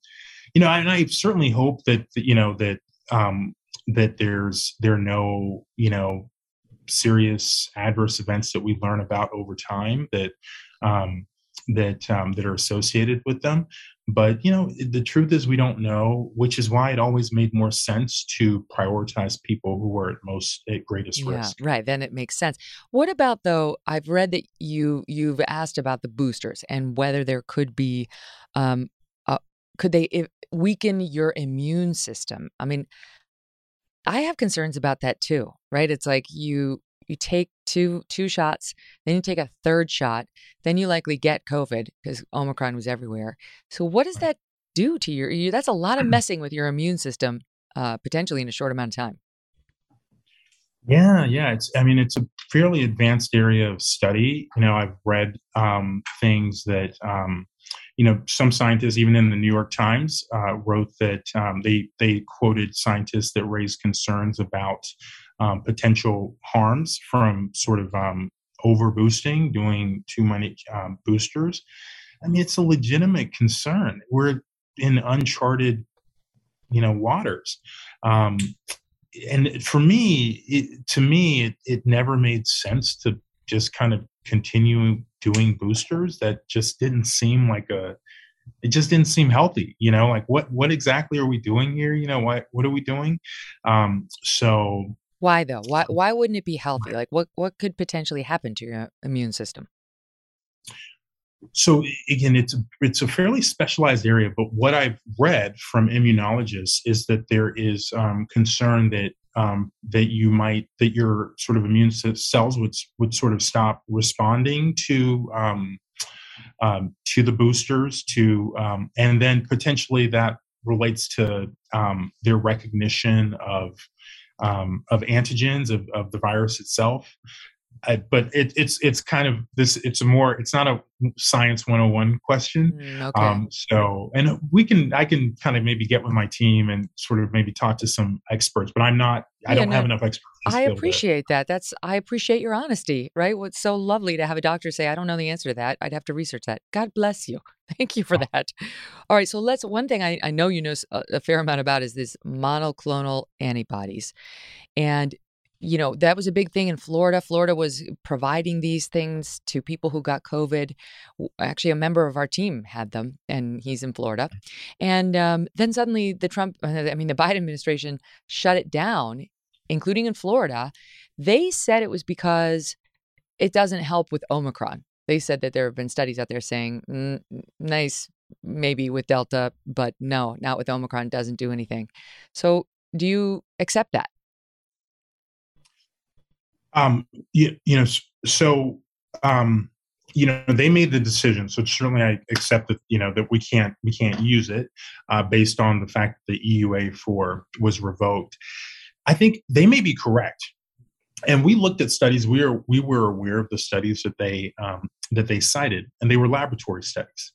You know, and I certainly hope that you know that um, that there's there are no you know serious adverse events that we learn about over time that um, that um, that are associated with them. But you know, the truth is we don't know, which is why it always made more sense to prioritize people who were at most at greatest yeah, risk. Right. Then it makes sense. What about though? I've read that you you've asked about the boosters and whether there could be, um, uh, could they weaken your immune system? I mean, I have concerns about that too. Right. It's like you you take two two shots, then you take a third shot, then you likely get COVID because Omicron was everywhere. So what does that do to your? You, that's a lot of messing with your immune system, uh, potentially in a short amount of time. Yeah, yeah. It's I mean it's a fairly advanced area of study. You know, I've read um, things that um, you know some scientists, even in the New York Times, uh, wrote that um, they they quoted scientists that raised concerns about um, potential harms from sort of um, over boosting, doing too many um, boosters. I mean, it's a legitimate concern. We're in uncharted, you know, waters. Um, and for me, it, to me, it, it never made sense to just kind of continue doing boosters. That just didn't seem like a. It just didn't seem healthy, you know. Like what what exactly are we doing here? You know what what are we doing? Um, so why though? Why why wouldn't it be healthy? Like what what could potentially happen to your immune system? so again it's it's a fairly specialized area but what i've read from immunologists is that there is um, concern that um, that you might that your sort of immune cells would would sort of stop responding to um, um to the boosters to um, and then potentially that relates to um, their recognition of Um, of antigens of, of the virus itself I, but it, it's it's kind of this. It's a more. It's not a science 101 question. Mm, okay. Um, so, and we can. I can kind of maybe get with my team and sort of maybe talk to some experts. But I'm not. I yeah, don't no, have enough experts. I appreciate that. That's. I appreciate your honesty. Right. What's so lovely to have a doctor say, "I don't know the answer to that. I'd have to research that." God bless you. Thank you for oh. that. All right. So let's. One thing I, I know you know a, a fair amount about is this monoclonal antibodies, and you know, that was a big thing in Florida. Florida was providing these things to people who got COVID. Actually, a member of our team had them, and he's in Florida. And um, then suddenly, the Trump, I mean, the Biden administration shut it down, including in Florida. They said it was because it doesn't help with Omicron. They said that there have been studies out there saying, mm, nice, maybe with Delta, but no, not with Omicron, doesn't do anything. So, do you accept that? Um, you, you know, so um, you know they made the decision. So certainly I accept that you know that we can't we can't use it uh, based on the fact that the EUA for was revoked. I think they may be correct. And we looked at studies. We are we were aware of the studies that they um, that they cited, and they were laboratory studies.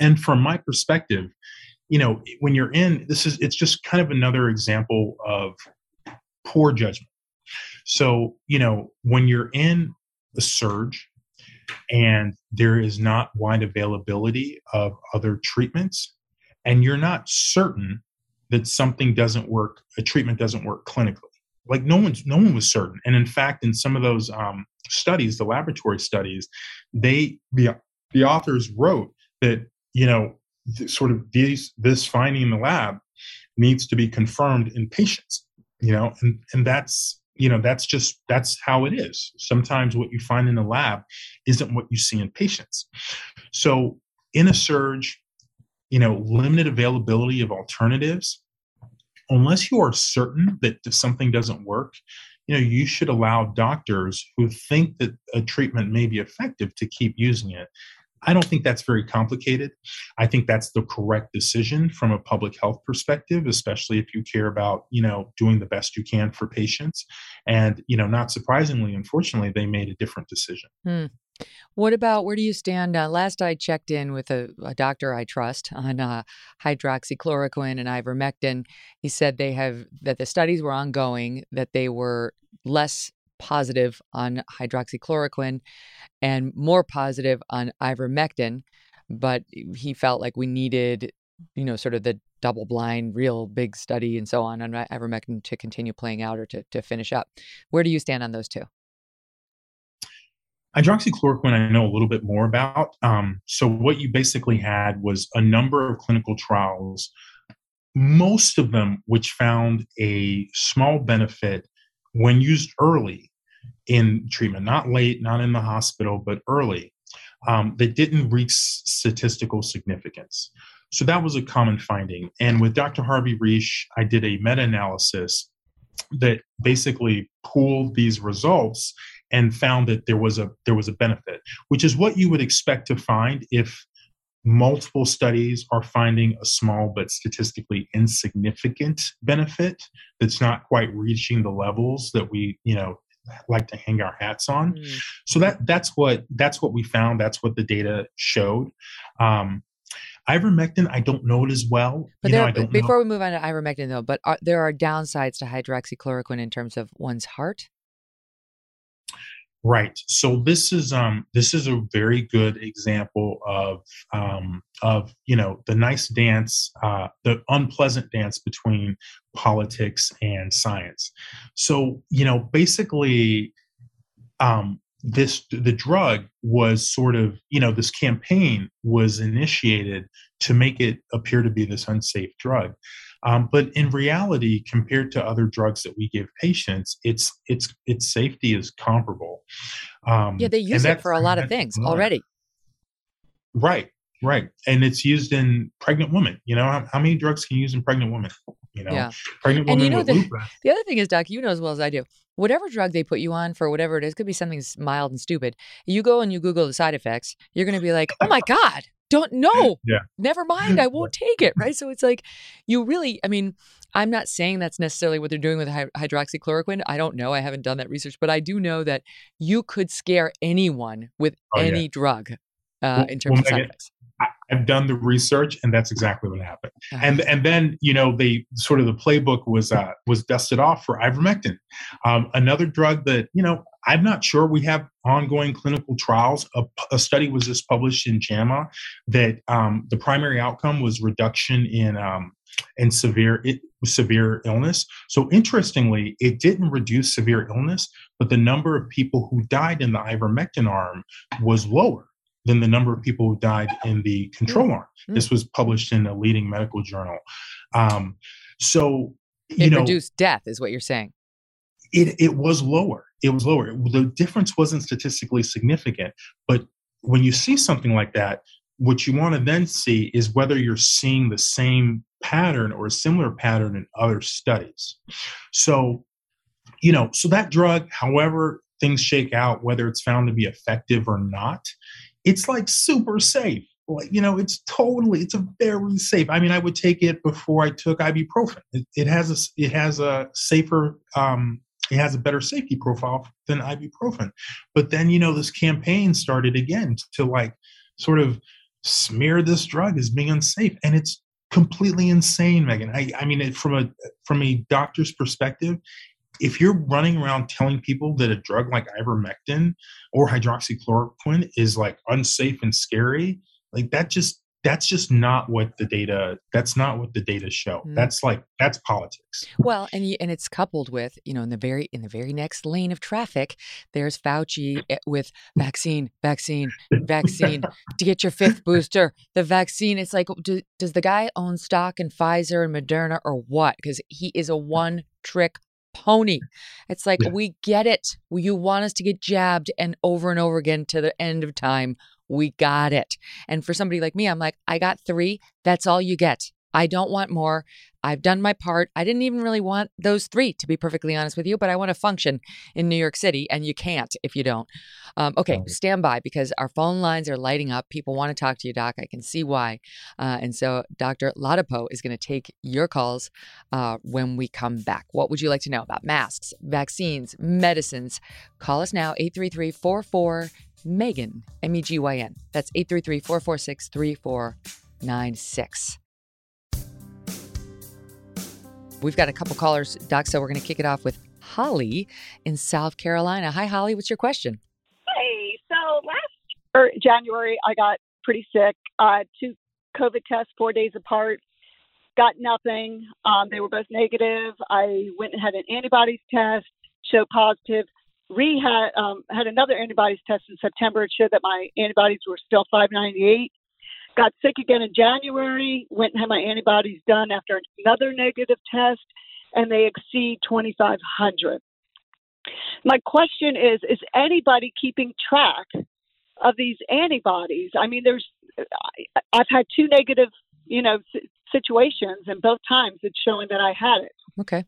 And from my perspective, you know, when you're in this is it's just kind of another example of poor judgment so, you know, when you're in the surge and there is not wide availability of other treatments, and you're not certain that something doesn't work, a treatment doesn't work clinically. Like no one's no one was certain. And in fact, in some of those um, studies, the laboratory studies, they the the authors wrote that you know sort of these this finding in the lab needs to be confirmed in patients you know and and that's you know that's just that's how it is. Sometimes what you find in the lab isn't what you see in patients. So in a surge you know limited availability of alternatives unless you are certain that if something doesn't work you know you should allow doctors who think that a treatment may be effective to keep using it I don't think that's very complicated. I think that's the correct decision from a public health perspective, especially if you care about, you know, doing the best you can for patients. And, you know, not surprisingly, unfortunately, they made a different decision. Hmm. What about where do you stand? Uh, last I checked in with a, a doctor I trust on uh, hydroxychloroquine and ivermectin. He said they have that the studies were ongoing, that they were less positive on hydroxychloroquine and more positive on ivermectin. But he felt like we needed, you know, sort of the double blind, real big study and so on on ivermectin to continue playing out or to, to finish up. Where do you stand on those two? Hydroxychloroquine, I know a little bit more about. Um, so, what you basically had was a number of clinical trials, most of them which found a small benefit when used early in treatment, not late, not in the hospital, but early, um, that didn't reach statistical significance. So that was a common finding. And with Dr. Harvey Risch, I did a meta analysis that basically pooled these results and found that there was a there was a benefit, which is what you would expect to find if multiple studies are finding a small but statistically insignificant benefit that's not quite reaching the levels that we, you know, like to hang our hats on. Mm. So that that's what that's what we found. That's what the data showed. Um, ivermectin, I don't know it as well. But there, know, before know. we move on to ivermectin, though, but are, there are downsides to hydroxychloroquine in terms of one's heart. Right. So this is um this is a very good example of um of you know the nice dance uh the unpleasant dance between politics and science. So you know basically um this the drug was sort of you know this campaign was initiated to make it appear to be this unsafe drug um, but in reality, compared to other drugs that we give patients, its its its safety is comparable. Um, yeah, they use it for a lot of things already. Right, right, and it's used in pregnant women. You know, how, how many drugs can you use in pregnant women? You know, yeah. pregnant women and you know the, lupus. The other thing is, Doc, you know as well as I do. Whatever drug they put you on for whatever it is, could be something mild and stupid. You go and you Google the side effects, you're going to be like, "Oh my god, don't know. Yeah. Never mind. I won't take it. Right. So it's like you really, I mean, I'm not saying that's necessarily what they're doing with hydroxychloroquine. I don't know. I haven't done that research, but I do know that you could scare anyone with oh, any yeah. drug uh, well, in terms well, of side effects. I've done the research, and that's exactly what happened. And and then you know they sort of the playbook was uh, was dusted off for ivermectin, um, another drug that you know I'm not sure we have ongoing clinical trials. A, a study was just published in JAMA that um, the primary outcome was reduction in um, in severe it, severe illness. So interestingly, it didn't reduce severe illness, but the number of people who died in the ivermectin arm was lower than the number of people who died in the control arm. Mm-hmm. This was published in a leading medical journal. Um, so, you it know, reduced death, is what you're saying. It it was lower. It was lower. The difference wasn't statistically significant, but when you see something like that, what you want to then see is whether you're seeing the same pattern or a similar pattern in other studies. So, you know, so that drug, however things shake out, whether it's found to be effective or not, it's like super safe. Like, you know, it's totally, it's a very safe. I mean, I would take it before I took ibuprofen. It, it has a, it has a safer, um, it has a better safety profile than ibuprofen. But then, you know, this campaign started again to like sort of smear this drug as being unsafe. And it's completely insane, Megyn. I, I mean, it, from a from a doctor's perspective, if you're running around telling people that a drug like ivermectin or hydroxychloroquine is like unsafe and scary, like that just that's just not what the data that's not what the data show. Mm. that's like that's politics. Well and and it's coupled with you know in the very in the very next lane of traffic there's fauci eh, with vaccine vaccine vaccine. To get your fifth booster the vaccine it's like do, does the guy own stock in pfizer and moderna or what? Because he is a one trick pony. It's like, yeah. we get it. You want us to get jabbed and over and over again to the end of time. We got it. And for somebody like me, I'm like, I got three. That's all you get. I don't want more. I've done my part. I didn't even really want those three, to be perfectly honest with you, but I want to function in New York City, and you can't if you don't. Um, okay, stand by because our phone lines are lighting up. People want to talk to you, Doc. I can see why. Uh, and so Dr. Ladapo is going to take your calls uh, when we come back. What would you like to know about masks, vaccines, medicines? Call us now, 833 44 Megyn, M E G Y N. That's 833 446 3496. We've got a couple callers, Doc, so we're going to kick it off with Holly in South Carolina. Hi, Holly. What's your question? Hey, so last or January, I got pretty sick. Uh, two COVID tests four days apart. Got nothing. Um, they were both negative. I went and had an antibodies test, showed positive. Um, had another antibodies test in September. It showed that my antibodies were still 598. Got sick again in January, went and had my antibodies done after another negative test, and they exceed 2,500. My question is Is anybody keeping track of these antibodies? I mean, there's, I've had two negative, you know, situations, and both times it's showing that I had it. Okay.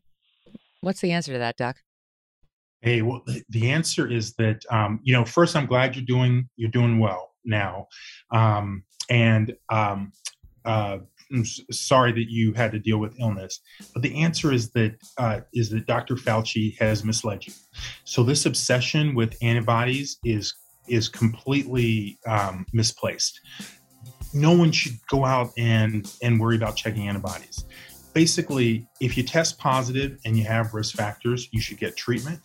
What's the answer to that, Doc? Hey, well, the answer is that um, you know, first, I'm glad you're doing you're doing well now, um, and um, uh, I'm sorry that you had to deal with illness. But the answer is that uh, is that Dr. Fauci has misled you. So this obsession with antibodies is is completely um, misplaced. No one should go out and and worry about checking antibodies. Basically, if you test positive and you have risk factors, you should get treatment.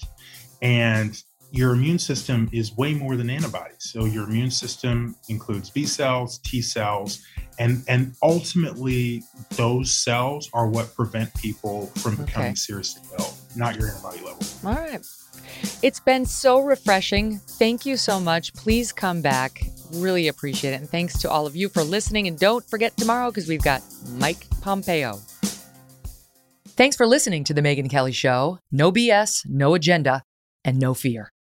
And your immune system is way more than antibodies. So your immune system includes B cells, T cells, and and ultimately those cells are what prevent people from becoming okay. seriously ill, not your antibody level. All right. It's been so refreshing. Thank you so much. Please come back. Really appreciate it. And thanks to all of you for listening. And don't forget tomorrow because we've got Mike Pompeo. Thanks for listening to The Megyn Kelly Show. No BS, no agenda, and no fear.